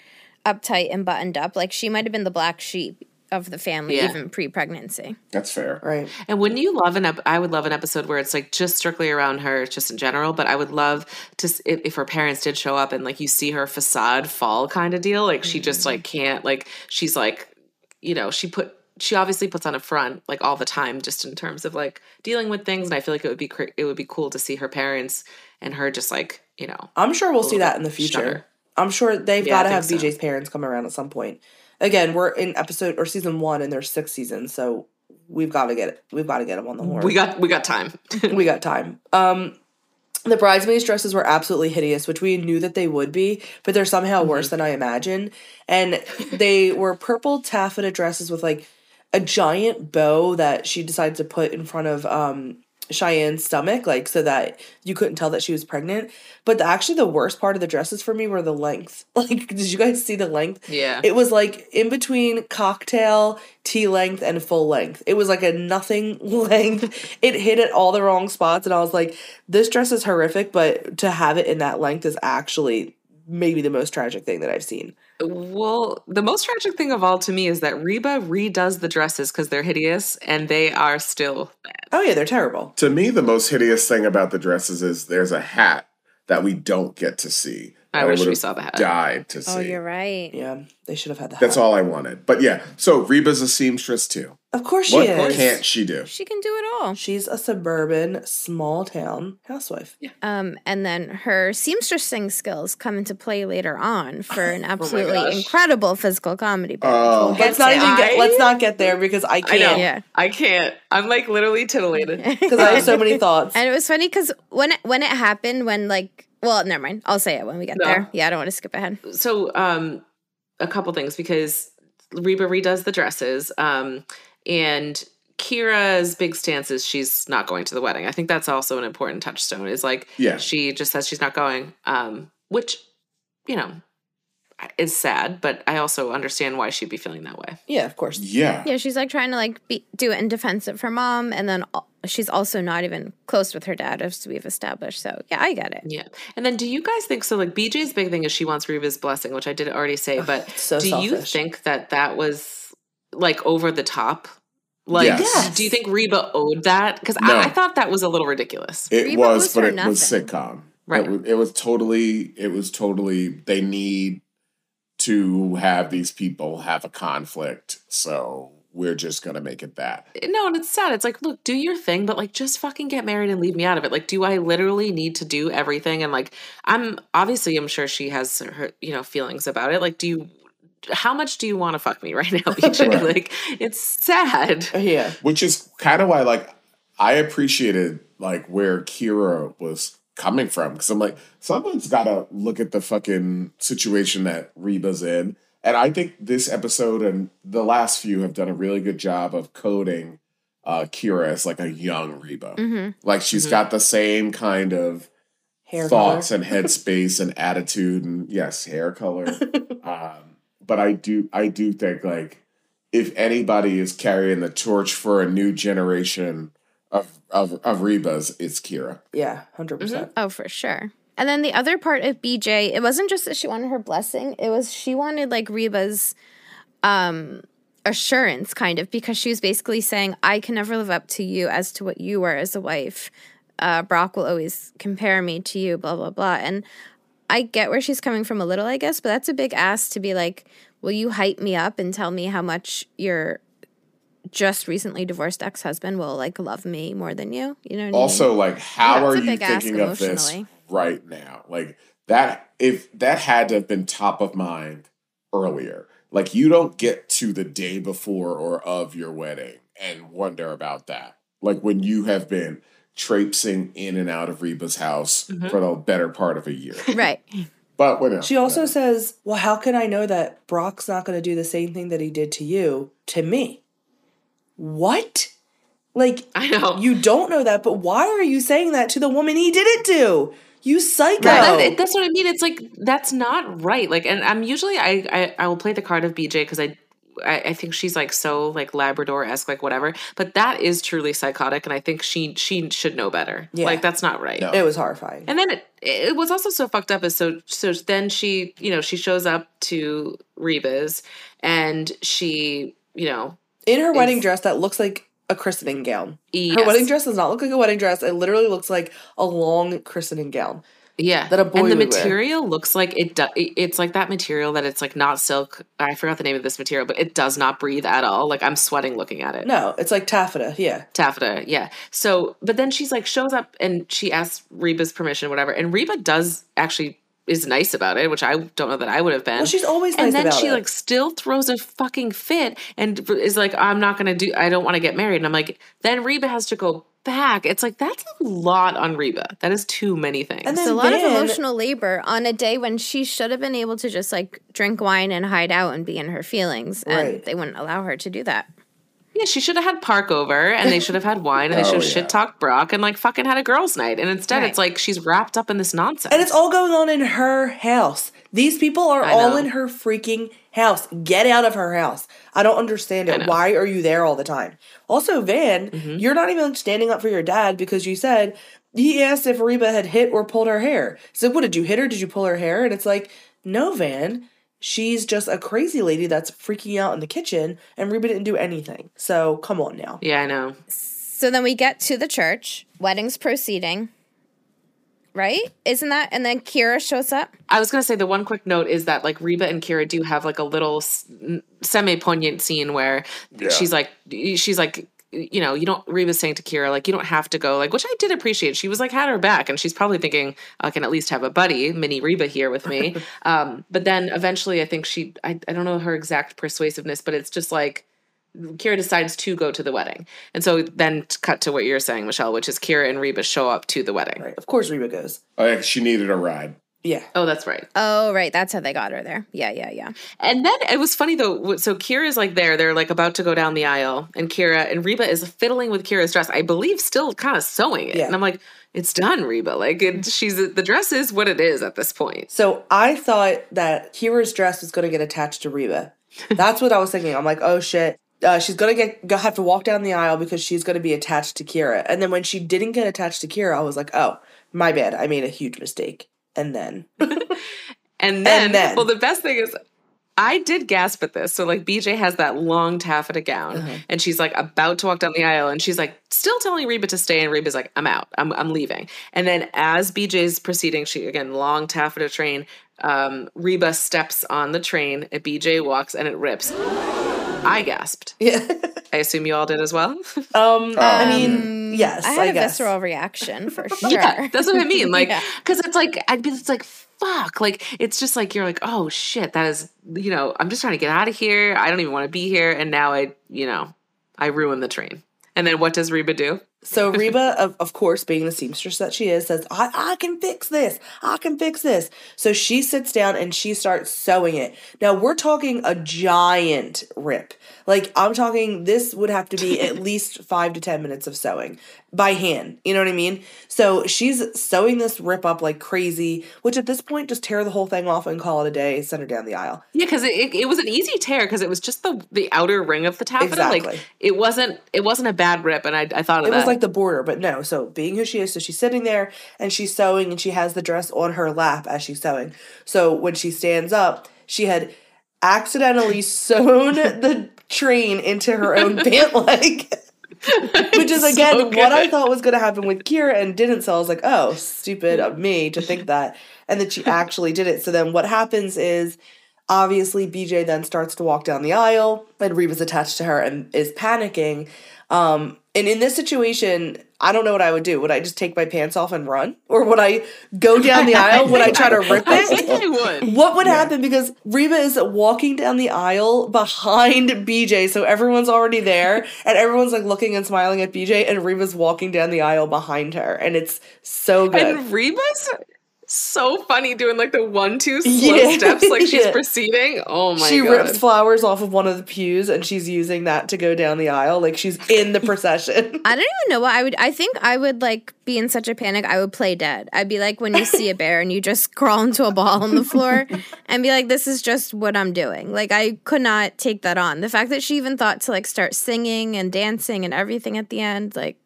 uptight and buttoned up, like she might have been the black sheep of the family Yeah. even pre-pregnancy. That's fair. right. And wouldn't you love an? Ep- I would love an episode where it's like just strictly around her, just in general. But I would love to s- if, if her parents did show up and like you see her facade fall, kind of deal. Like she just like mm-hmm. can't like she's like, you know, she put she obviously puts on a front like all the time, just in terms of like dealing with things. And I feel like it would be cr- it would be cool to see her parents and her just like you know I'm sure we'll see that in the future. shudder. I'm sure they've Yeah, got to have think so. BJ's parents come around at some point. Again, we're in episode or season one, and there's six seasons, so we've got to get it. We've got to get them on the horn. We got we got time. we got time. Um, the bridesmaids' dresses were absolutely hideous, which we knew that they would be, but they're somehow worse than I imagined. And they were purple taffeta dresses with like a giant bow that she decided to put in front of um Cheyenne's stomach, like so that you couldn't tell that she was pregnant. But the, actually, the worst part of the dresses for me were the length. Like, did you guys see the length? Yeah. It was like in between cocktail, T length, and full length. It was like a nothing length. It hit at all the wrong spots, and I was like, this dress is horrific, but to have it in that length is actually maybe the most tragic thing that I've seen. Well, the most tragic thing of all to me is that Reba redoes the dresses because they're hideous and they are still bad. Oh yeah, they're terrible. To me, the most hideous thing about the dresses is there's a hat that we don't get to see. I that wish we would've saw the hat. Died to see. Oh, you're right. Yeah, they should have had that. That's all I wanted. But yeah, so Reba's a seamstress too. Of course she What is. What can't she do? She can do it all. She's a suburban, small town housewife. Yeah. Um, and then her seamstressing skills come into play later on for an absolutely gosh. incredible physical comedy. bit, Oh. we'll Let's not to. even get. Let's not get there because I I know. can't. Yeah. I can't. I'm like literally titillated. Because I have so many thoughts. And it was funny because when it, when it happened, when like, well, never mind. I'll say it when we get No. there. Yeah, I don't want to skip ahead. so um a couple things because Reba redoes the dresses um and Kyra's big stance is she's not going to the wedding. I think that's also an important touchstone is like Yeah. she just says she's not going um which you know is sad, but I also understand why she'd be feeling that way. yeah, of course. Yeah. Yeah, she's like trying to like be, do it in defense of her mom, and then al- she's also not even close with her dad, as we've established. So yeah, I get it. Yeah. And then do you guys think so like BJ's big thing is she wants Reba's blessing, which I did already say, but so do you think that that was like over the top? Like Yes. do you think Reba owed that? Cuz No. I, I thought that was a little ridiculous. It Reba was, owes but her it was sitcom. Right. It was, it was totally. It was totally. They need to have these people have a conflict, so we're just gonna make it that. No, and it's sad. It's like, look, do your thing, but like just fucking get married and leave me out of it. Like, do I literally need to do everything? And like, I'm obviously I'm sure she has her, you know, feelings about it. Like, do you how much do you want to fuck me right now, BJ? Right. Like, it's sad. Uh, yeah. Which is kind of why, like, I appreciated like where Kyra was coming from because I'm like, someone's got to look at the fucking situation that Reba's in, and I think this episode and the last few have done a really good job of coding uh, Kyra as like a young Reba. Mm-hmm. Like she's Mhm. got the same kind of Hair thoughts color. and headspace and attitude and yes, hair color. um, but I do I do think like if anybody is carrying the torch for a new generation of of, of Rebas, it's Kyra. Yeah, 100%. percent Oh, for sure. And then the other part of BJ, it wasn't just that she wanted her blessing; it was she wanted like Reba's um assurance, kind of, because she was basically saying, "I can never live up to you as to what you were as a wife. Uh, Brock will always compare me to you." Blah blah blah. And I get where she's coming from a little, I guess, but that's a big ask to be like, "Will you hype me up and tell me how much your just recently divorced ex husband will like love me more than you?" You know. What Also, like, how Yeah, are you thinking of this right now? Like that if that had to have been top of mind earlier. Like you don't get to the day before or of your wedding and wonder about that. Like when you have been traipsing in and out of Reba's house Mhm. for the better part of a year. right. But whatever. She also says, Well, how can I know that Brock's not going to do the same thing that he did to you to me? What? Like, I know. you don't know that, but why are you saying that to the woman he did it to? You psycho. Right, that- that's what I mean. It's like that's not right. Like, and I'm usually I I, I will play the card of BJ because I, I I think she's like so like Labrador esque like whatever. But that is truly psychotic, and I think she she should know better. Yeah. Like that's not right. No. it was horrifying. And then it it was also so fucked up. Is so so then she you know she shows up to Reba's and she you know In her wedding dress that looks like a christening gown. Her wedding dress does not look like a wedding dress. It literally looks like a long christening gown. Yeah, that a boy and the would wear. material looks like it. Do, it's like that material that it's like not silk. I forgot the name of this material, but it does not breathe at all. Like I'm sweating looking at it. No, it's like taffeta. Yeah. taffeta yeah so but then she's like shows up and she asks reba's permission whatever and reba does actually is nice about it, which I don't know that I would have been. Well, she's always nice and then about she it. like still throws a fucking fit and is like, I'm not gonna do. I don't want to get married. And I'm like, then Reba has to go back. It's like that's a lot on Reba. That is too many things. And then- It's a lot of emotional labor on a day when she should have been able to just like drink wine and hide out and be in her feelings. And they wouldn't allow her to do that. Yeah, she should have had Park over, and they should have had wine, and they Oh, should have yeah. shit talked Brock, and like fucking had a girls' night. And instead, Right. it's like she's wrapped up in this nonsense. And it's all going on in her house. These people are all in her freaking house. Get out of her house. I don't understand it. Why are you there all the time? Also, Van, Mm-hmm. you're not even standing up for your dad because you said he asked if Reba had hit or pulled her hair. So, what did you hit her? Did you pull her hair? And it's like, no, Van. She's just a crazy lady that's freaking out in the kitchen, and Reba didn't do anything. So, come on now. yeah, I know. So then we get to the church, wedding's proceeding. Right? Isn't that? And then Kyra shows up. I was gonna say the one quick note is that like Reba and Kyra do have like a little semi poignant scene where she's like she's like you know you don't Reba's saying to Kyra like you don't have to go like which I did appreciate she was like had her back and she's probably thinking I can at least have a buddy mini Reba here with me um but then eventually I think she I, I don't know her exact persuasiveness but it's just like Kyra decides to go to the wedding and so then t- cut to what you're saying Michelle which is Kyra and Reba show up to the wedding Right. Of course, Reba goes. Oh, yeah, she needed a ride. Yeah. oh that's right Oh, right. That's how they got her there. Yeah, yeah, yeah. And then it was funny though. So Kyra's like there, they're like about to go down the aisle, and Kyra and Reba is fiddling with Kyra's dress. I believe still kind of sewing it. Yeah. And I'm like, it's done, Reba. Like it, she's the dress is what it is at this point. So I thought that Kyra's dress was going to get attached to Reba. That's what I was thinking. I'm like, oh shit. Uh, she's gonna get go, have to walk down the aisle because she's gonna be attached to Kyra. And then when she didn't get attached to Kyra, I was like, oh, my bad. I made a huge mistake. And then And then, then- well, the best thing is. I did gasp at this. So like BJ has that long taffeta gown Uh-huh. and she's like about to walk down the aisle and she's like still telling Reba to stay and Reba's like I'm out. I'm I'm leaving. And then as BJ's proceeding, she again long taffeta train um Reba steps on the train, BJ walks and it rips. I gasped. yeah. I assume you all did as well. um, I mean, yes, I I, had a guess. visceral reaction for sure. yeah, that's what I mean. Like, Yeah. because it's like I'd be it's like fuck. Like it's just like you're like oh shit. That is you know I'm just trying to get out of here. I don't even want to be here. And now I you know I ruined the train. And then what does Reba do? So Reba, of, of course, being the seamstress that she is, says, I, I can fix this. I can fix this. So she sits down and she starts sewing it. Now we're talking a giant rip. Like I'm talking this would have to be at least five to ten minutes of sewing by hand. You know what I mean? So she's sewing this rip up like crazy, which at this point just tear the whole thing off and call it a day, send her down the aisle. Yeah, because it, it, it was an easy tear because it was just the the outer ring of the taffeta. Exactly. Like it wasn't it wasn't a bad rip, and I I thought of It that. Like the border, but no. So being who she is, so she's sitting there and she's sewing and she has the dress on her lap as she's sewing. So when she stands up, she had accidentally sewn the train into her own pant leg. Which is again So what I thought was gonna happen with Kyra and didn't. So I was like, oh, stupid of me to think that. And that she actually did it. So then what happens is obviously BJ then starts to walk down the aisle and Reba's attached to her and is panicking. Um, and in this situation, I don't know what I would do. Would I just take my pants off and run? Or would I go down the aisle? Would I try to rip I think it? I would. What would happen? Because Reba is walking down the aisle behind BJ, so everyone's already there, and everyone's like looking and smiling at BJ, and Reba's walking down the aisle behind her, and it's so good. And Reba's so funny doing like the one two slow Yeah. steps like she's Yeah. proceeding. Oh my she god. rips flowers off of one of the pews, and she's using that to go down the aisle, like she's in the procession. I don't even know what I would. I think I would like be in such a panic. I would play dead. I'd be like when you see a bear and you just crawl into a ball on the floor and be like, "This is just what I'm doing." Like I could not take that on. The fact that she even thought to like start singing and dancing and everything at the end, like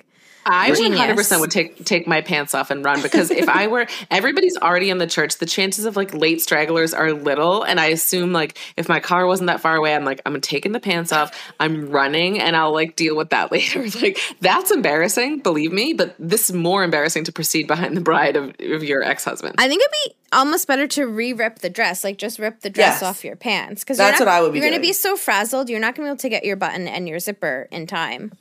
I Genius. hundred percent would take take my pants off and run because if I were everybody's already in the church, the chances of like late stragglers are little, and I assume like if my car wasn't that far away, I'm like I'm taking the pants off, I'm running, and I'll like deal with that later. like that's embarrassing, believe me, but this is more embarrassing to proceed behind the bride of, of your ex husband. I think it'd be almost better to re-rip the dress, like just rip the dress Yes. off your pants, because That's what I would be You're gonna be so frazzled, you're not gonna be able to get your button and your zipper in time,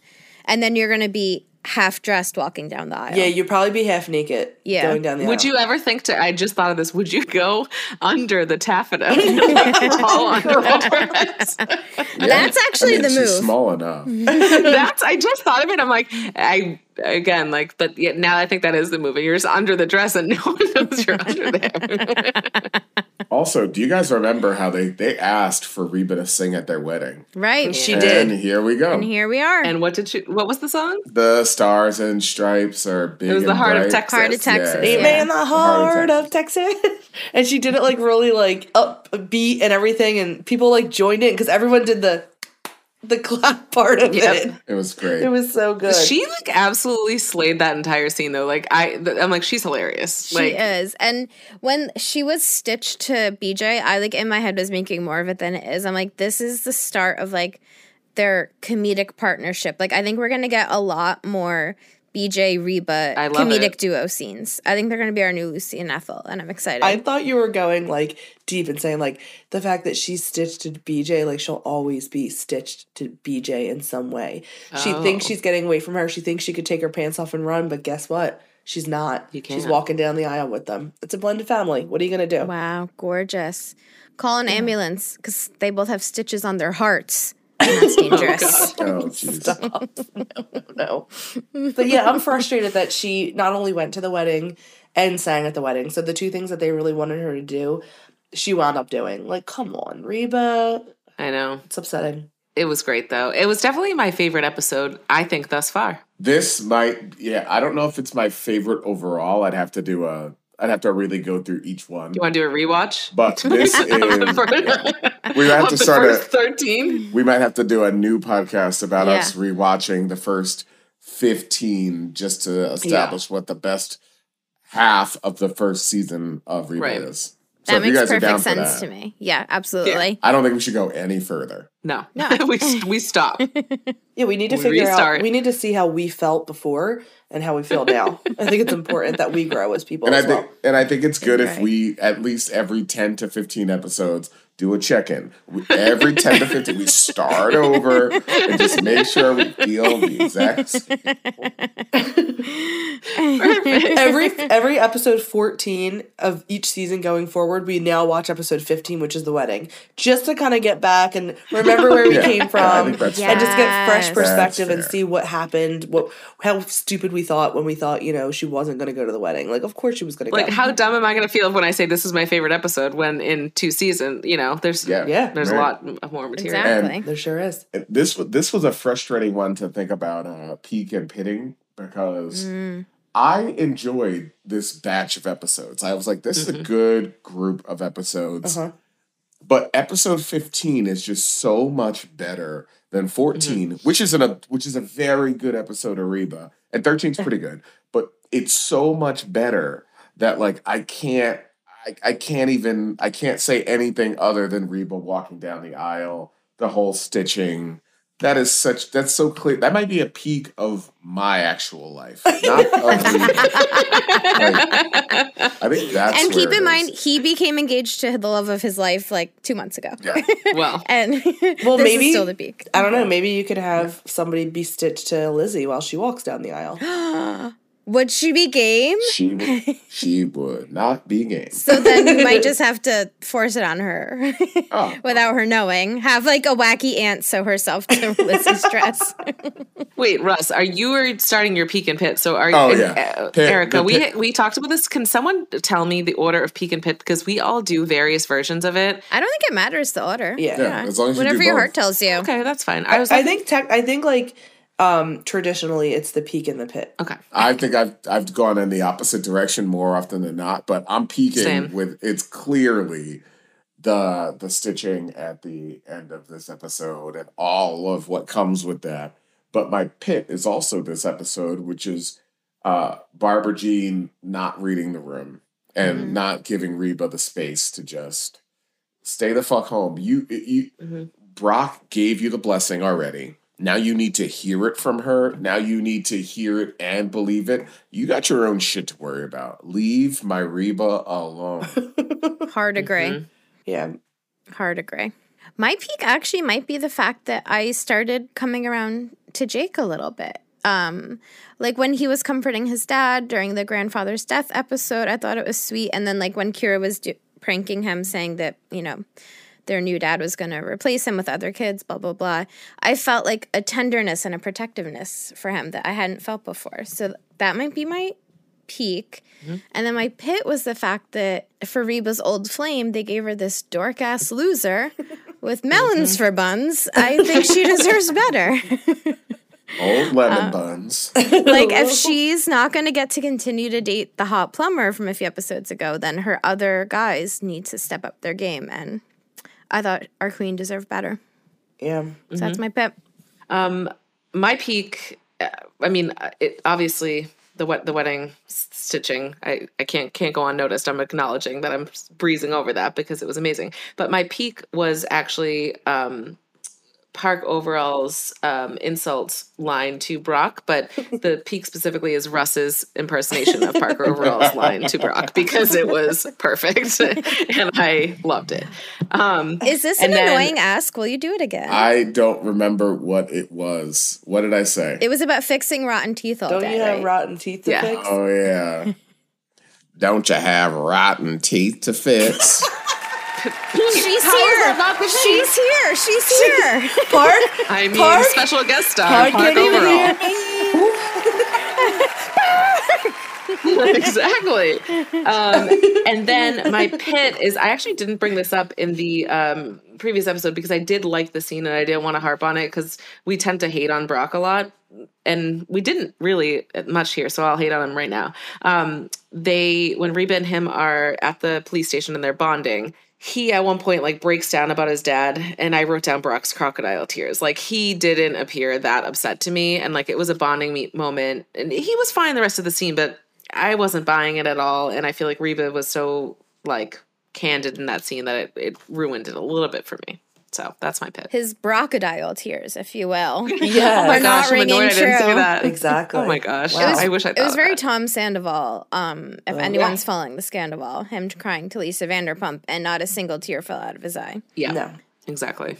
and then you're gonna be half dressed walking down the aisle. Yeah, you'd probably be half naked. Yeah. going down the Would aisle. Would you ever think to? I just thought of this. Would you go under the taffeta? Crawl under the dress? That's actually I mean, the move. small enough. Mm-hmm. That's. I just thought of it. I'm like, I again like, but yet now I think that is the move. You're just under the dress, and no one knows you're under there. Also, do you guys remember how they they asked for Reba to sing at their wedding? Right. Mhm. She and did. here we go. And here we are. and what did she? What was the song? the stars and stripes are big. It was the and heart of bright. Texas. Heart of Texas. Yeah. Amen. in the Heart heart of Texas. and she did it like really like upbeat and everything, and people like joined in because everyone did the the clap part of Yep. it. It was great. It was so good. She like absolutely slayed that entire scene though. Like I, th- I'm like she's hilarious. She like is. And when she was stitched to BJ, I like in my head was making more of it than it is. I'm like, this is the start of like their comedic partnership. Like I think we're gonna get a lot more BJ Reba I love comedic it. duo scenes. I think they're gonna be our new Lucy and Ethel, and I'm excited. I thought you were going like deep and saying like the fact that she's stitched to BJ, like she'll always be stitched to BJ in some way. She thinks Oh. she's getting away from her. She thinks she could take her pants off and run, but guess what? She's not. You She's can't. She's walking down the aisle with them. It's a blended family. What are you gonna do? wow, gorgeous. Call an ambulance because they both have stitches on their hearts. And that's oh, dangerous. oh, jeez. no. But yeah, I'm frustrated that she not only went to the wedding and sang at the wedding. So the two things that they really wanted her to do, she wound up doing. Like, come on, Reba. I know It's upsetting. it was great though. It was definitely my favorite episode. I think thus far. This might, yeah. I don't know if it's my favorite overall. I'd have to do a. I'd have to really go through each one. You want to do a rewatch? But this is. We might have to start first a- thirteen. We might have to do a new podcast about Yeah. us rewatching the first 15 just to establish what the best half of the first season of Reba Right. is. that makes guys are down perfect sense that, to me. Yeah, absolutely. I don't think we should go any further. No, No. we we stop. Yeah, we need to We figure restart. out. We need to see how we felt before and how we feel now. I think it's important that we grow as people And I as well. think and I think it's good if we at least every 10 to 15 episodes do a check-in. Every 10 to 15 we start over and just make sure we feel the exact same. every every episode 14 of each season going forward we now watch episode 15 which is the wedding. Just to kind of get back and remember where we Yeah, came from think that's and just get fresh perspective and see what happened what how stupid we thought when we thought you know she wasn't going to go to the wedding. Like of course she was going to Like, go. how dumb am I going to feel when I say this is my favorite episode when in two seasons, you know, there's Yeah. Yeah. there's a lot m- more material. Exactly. there sure is this was this was a frustrating one to think about uh, peak and pitting because Mm. I enjoyed this batch of episodes. I was like, this is a good group of episodes. Uh-huh. But episode 15 is just so much better than 14, which is an, a which is a very good episode of Reba. And 13 is pretty good, but it's so much better that like I can't I, I can't even I can't say anything other than Reba walking down the aisle, the whole stitching. That is such that's so clear. That might be a peak of my actual life. Not of Reba. I think that's and keep in mind, is. he became engaged to the love of his life like two months ago. Yeah. Well, and well this maybe is still the peak. i don't know maybe you could have somebody be stitched to lizzie while she walks down the aisle Would she be game? She would, she would not be game. So then you might just have to force it on her Oh. without her knowing. Have like a wacky aunt sew herself to Lizzie's dress. wait, Russ, are you are starting your peak and pit? So are Oh, yeah. uh, Pit- Erica? we pit- we talked about this. Can someone tell me the order of peak and pit because we all do various versions of it? I don't think it matters the order. Yeah. Yeah, as long as you do your both. heart tells you. Okay, that's fine. I I, was. I like, think tech, I think like um traditionally it's the peak in the pit. okay. I think I've I've gone in the opposite direction more often than not, but I'm peaking Same. with it's clearly the the stitching at the end of this episode and all of what comes with that. But my pit is also this episode, which is uh Barbra Jean not reading the room and Mm-hmm. not giving Reba the space to just stay the fuck home. You you Mhm. Brock gave you the blessing already. Now you need to hear it from her. Now you need to hear it and believe it. You got your own shit to worry about. Leave my Reba alone. Hard agree. Mhm. Yeah. Hard agree. My peak actually might be the fact that I started coming around to Jake a little bit. Um, like when he was comforting his dad during the grandfather's death episode, I thought it was sweet. And then like when Kyra was do- pranking him, saying that you know their new dad was going to replace him with other kids, blah blah blah. I felt like a tenderness and a protectiveness for him that I hadn't felt before. So that might be my peak. Mm-hmm. And then my pit was the fact that for Reba's old flame, they gave her this dork ass loser with melons mm-hmm. for buns. I think she deserves better. Old lemon uh, buns. like if she's not going to get to continue to date the hot plumber from a few episodes ago, then her other guys need to step up their game. And I thought our queen deserved better. Yeah. So that's my pip. Um, my peak. uh, I mean, uh, it obviously the wet the wedding stitching. I I can't can't go unnoticed. I'm acknowledging that I'm breezing over that because it was amazing. But my peak was actually um, Park Overall's um, insult line to Brock, but the peak specifically is Russ's impersonation of Park Overall's line to Brock because it was perfect and I loved it. Um, Is this an then- annoying ask? Will you do it again? I don't remember what it was. What did I say? it was about fixing rotten teeth all Don't day. you have right? rotten teeth to Yeah. fix? oh yeah. Don't you have rotten teeth to fix? She's here. She's here. She's here. Park, I mean, Park? special guest star Park, Park, can't even Overall. hear me. exactly. Um, and then my pit is I actually didn't bring this up in the um, previous episode because I did like the scene and I didn't want to harp on it because we tend to hate on Brock a lot. And we didn't really much here, so I'll hate on him right now. Um, they, when Reba and him are at the police station and they're bonding, he at one point like breaks down about his dad and i wrote down brock's crocodile tears. Like he didn't appear that upset to me and like it was a bonding me- moment and he was fine the rest of the scene but i wasn't buying it at all and i feel like reba was so like candid in that scene that it, it ruined it a little bit for me so that's my pit His brocodile tears, if you will. Yeah. We're Gosh, not I'm annoyed in I didn't say true. that. Exactly. oh my gosh Wow. i wish i It was very that. Tom Sandoval. Um, if anyone's following the Scandoval, him crying to Lisa Vanderpump, and not a single tear fell out of his eye. yeah No. exactly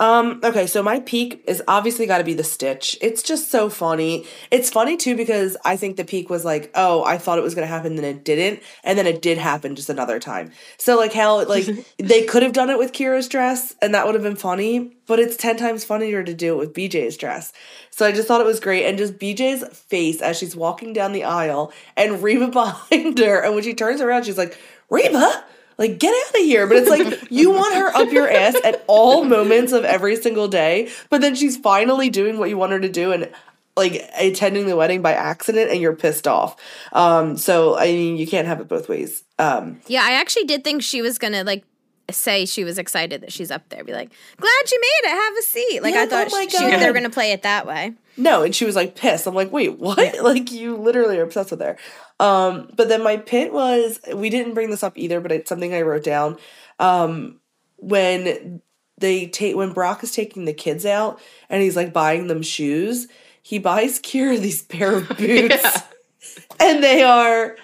Um, okay, so my peak is obviously got to be the Stitch. It's just so funny. It's funny too because I think the peak was like, oh, I thought it was gonna happen, then it didn't, and then it did happen just another time. So like how like they could have done it with Kyra's dress, and that would have been funny, but it's ten times funnier to do it with BJ's dress. So I just thought it was great, and just BJ's face as she's walking down the aisle, and Reba behind her, and when she turns around, she's like, Reba. Like, get out of here. But it's like, you want her up your ass at all moments of every single day. But then she's finally doing what you want her to do and like attending the wedding by accident and you're pissed off. Um, so I mean you can't have it both ways. Um Yeah, I actually did think she was gonna like say she was excited that she's up there. Be like, glad you made it. Have a seat. Like Yeah, I thought oh she, they God. were gonna play it that way. No, and she was like pissed. I'm like, wait, what? Like you literally are obsessed with her. Um, but then my pit was we didn't bring this up either, but it's something I wrote down. Um when they take when Brock is taking the kids out and he's like buying them shoes, he buys Kyra these pair of boots. Yeah. And they are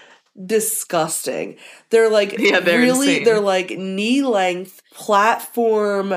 disgusting. They're like Yeah, they're really insane. they're like knee length platform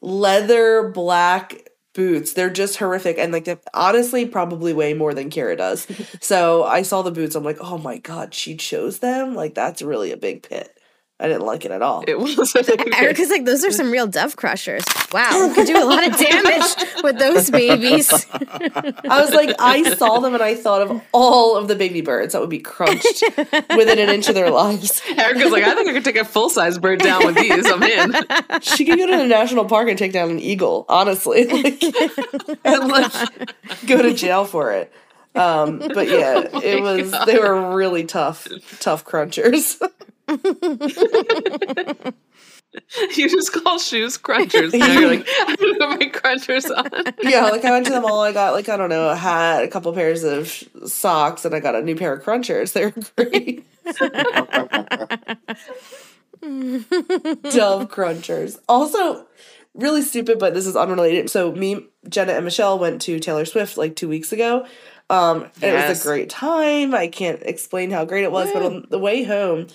leather black boots. They're just horrific and like honestly probably way more than Kyra does. so I saw the boots. I'm like, oh my god, she chose them. Like that's really a big pit. I didn't like it at all. it was Erica's like, those are some real dove crushers. Wow, we could do a lot of damage with those babies. I was like, I saw them and I thought of all of the baby birds that would be crunched within an inch of their lives. Erica's like, I think I could take a full size bird down with these. I'm in. She could go to the national park and take down an eagle, honestly. Like, and like go to jail for it. Um, but yeah, it was they were really tough, tough crunchers. You just call shoes crunchers. Now you're like, I put my crunchers on. yeah, like I went to the mall, I got like, I don't know, a hat, a couple pairs of socks, and I got a new pair of crunchers. They're great. Dove crunchers. Also, really stupid, but this is unrelated. So me, Jenna, and Michelle went to Taylor Swift like two weeks ago. Um, and it was a great time. I can't explain how great it was, but on the way home,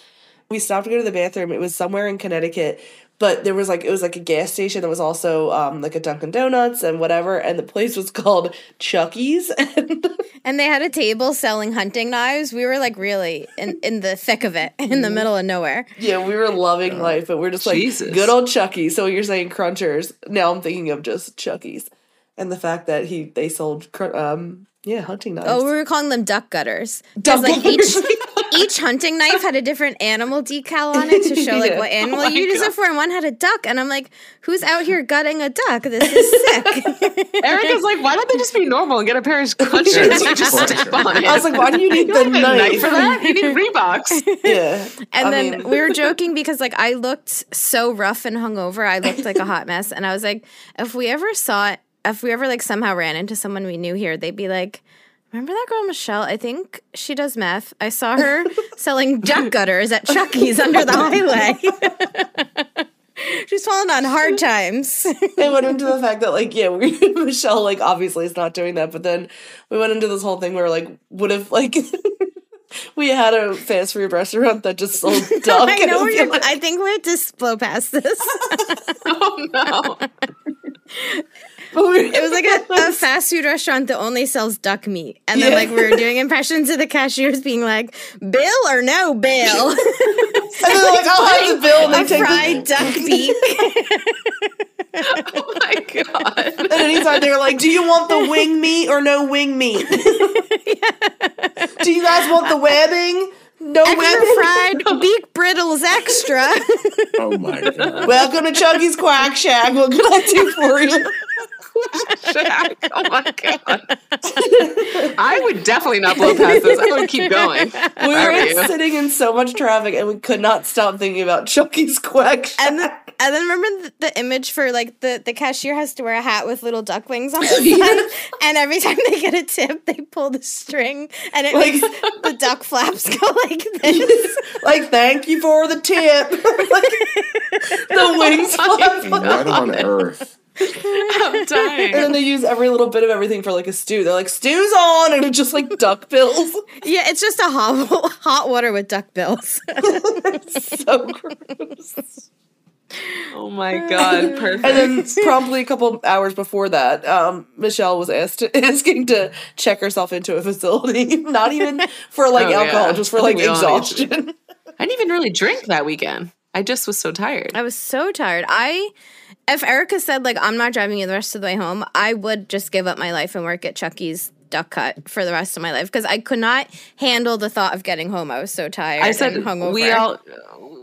we stopped to go to the bathroom. It was somewhere in Connecticut, but there was like it was like a gas station that was also um, like a Dunkin' Donuts and whatever, and the place was called Chucky's. And And they had a table selling hunting knives. We were like really in, in the thick of it, in Mm-hmm. the middle of nowhere. yeah, we were loving life, but we're just like Jesus. good old Chucky's. So you're saying Crunchers? Now I'm thinking of just Chucky's, and the fact that he they sold cr- um yeah hunting knives. Oh, we were calling them duck gutters. 'Cause, Duck like gutters. each each hunting knife had a different animal decal on it to show like what animal Oh you my use it for, and one had a duck. And I'm like, who's out here gutting a duck? This is sick. Erica's like, why don't they just be normal and get a pair of crunchers and just step on it? I was like, why do you need the You don't have a knife? knife for that? You need Reeboks. Yeah, And I then mean- we were joking because like I looked so rough and hungover. I looked like a hot mess. And I was like, if we ever saw it, if we ever like somehow ran into someone we knew here, they'd be like, Remember that girl Michelle? I think she does meth. I saw her selling duck gutters at Chucky's under the highway. She's fallen on hard times. it went into the fact that like yeah we michelle like obviously is not doing that but then we went into this whole thing where like what if like we had a fast food restaurant that just sold duck I know like- I think we have to blow past this. Oh no. But we- It was like a, a fast food restaurant that only sells duck meat, and then Yeah. like we were doing impressions of the cashiers being like, "Bill or no bill?" and then they're like i'll have the bill and they a take the, fried duck beak. Oh my god. and anytime they're like do you want the wing meat or no wing meat do you guys want the webbing no Extra fried beak brittles extra. Oh my god. welcome to chucky's quack shack what can i do for you Jack. Oh my god. I would definitely not blow past this. I would keep going. we If were were sitting in so much traffic and we could not stop thinking about chucky's quack shack. and then, and then remember the, the image for like the the cashier has to wear a hat with little duck wings on the side, and every time they get a tip, they pull the string, and it Like- makes the duck flaps go like this. like thank you for the tip. like, the wings flap. What on earth? I'm dying. And then they use every little bit of everything for like a stew. They're like stews on, and it's just like duck bills. Yeah, it's just a hot hot water with duck bills. so gross. Oh my god. Perfect. And then promptly a couple hours before that, um, Michelle was asked asking to check herself into a facility, not even for like Oh, alcohol, yeah. just for I like think we all need to do exhaustion. I didn't even really drink that weekend. I just was so tired. I was so tired. I if Erica said like I'm not driving you the rest of the way home, I would just give up my life and work at Chucky's duck cut for the rest of my life because I could not handle the thought of getting home. I was so tired. I said and hungover. we all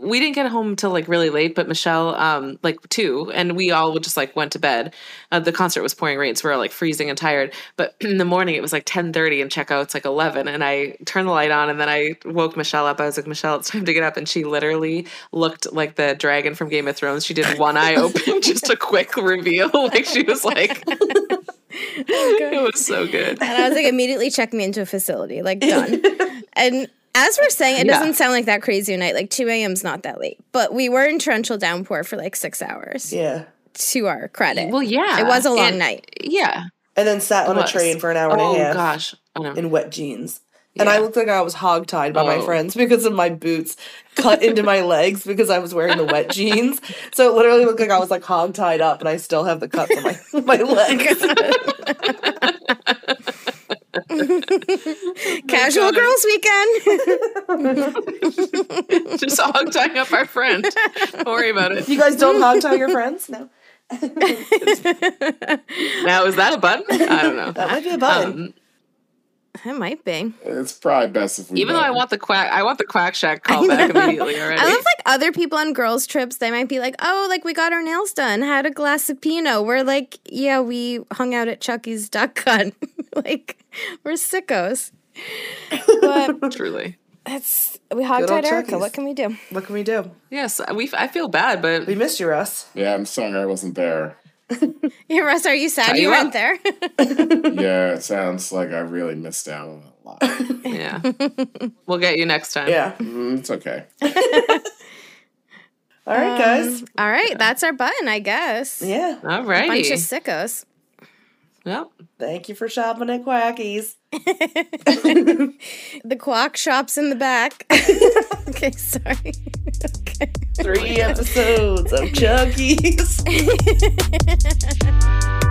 we didn't get home till like really late, but Michelle um like two, and we all just like went to bed. Uh, the concert was pouring rain, so we were like freezing and tired. But in the morning, it was like ten thirty, and checkout's like eleven. And I turned the light on, and then I woke Michelle up. I was like, Michelle, it's time to get up, and she literally looked like the dragon from Game of Thrones. She did one eye open, just a quick reveal, like she was like. it was so good. and I was like immediately check me into a facility, like done. and as we're saying, it Yeah. doesn't sound like that crazy a night. Like 2 a.m.'s not that late, but we were in torrential downpour for like six hours. Yeah. To our credit, Well, yeah, it was a long And- night. Yeah, And then sat on a train for an hour oh and a oh, half Oh, gosh, I in wet jeans. And I looked like I was hogtied by my Oh. friends because of my boots cut into my legs because I was wearing the wet jeans. So it literally looked like I was like hogtied up and I still have the cuts on my, my legs. Casual God. girls weekend. just hog tying up our friend. Don't worry about it. You guys don't hog tie your friends? No. Now is that a button? I don't know. That might be a button. Um, it might be. It's probably best if we. even though I want the quack, I want the quack shack call back immediately already. I love like other people on girls' trips. They might be like, "Oh, like we got our nails done, had a glass of Pinot." We're like, "Yeah, we hung out at Chucky's Duck Cut." like we're sickos. But Truly, it's we Good old hogtied Erica. Chucky's. What can we do? What can we do? yes. We. I feel bad, but We missed you, Russ. Yeah, I'm sorry I wasn't there. Yeah, Russ, are you sad Tie you you weren't there? Yeah, it sounds like I really missed out on a lot. yeah, we'll get you next time. Yeah. Mm, it's okay. All right, guys. All right, that's our button, I guess. Yeah. All right. Bunch of sickos. Yep. Thank you for shopping at Quackies. The quack shop's in the back. okay, sorry. okay. Three episodes of Chucky's.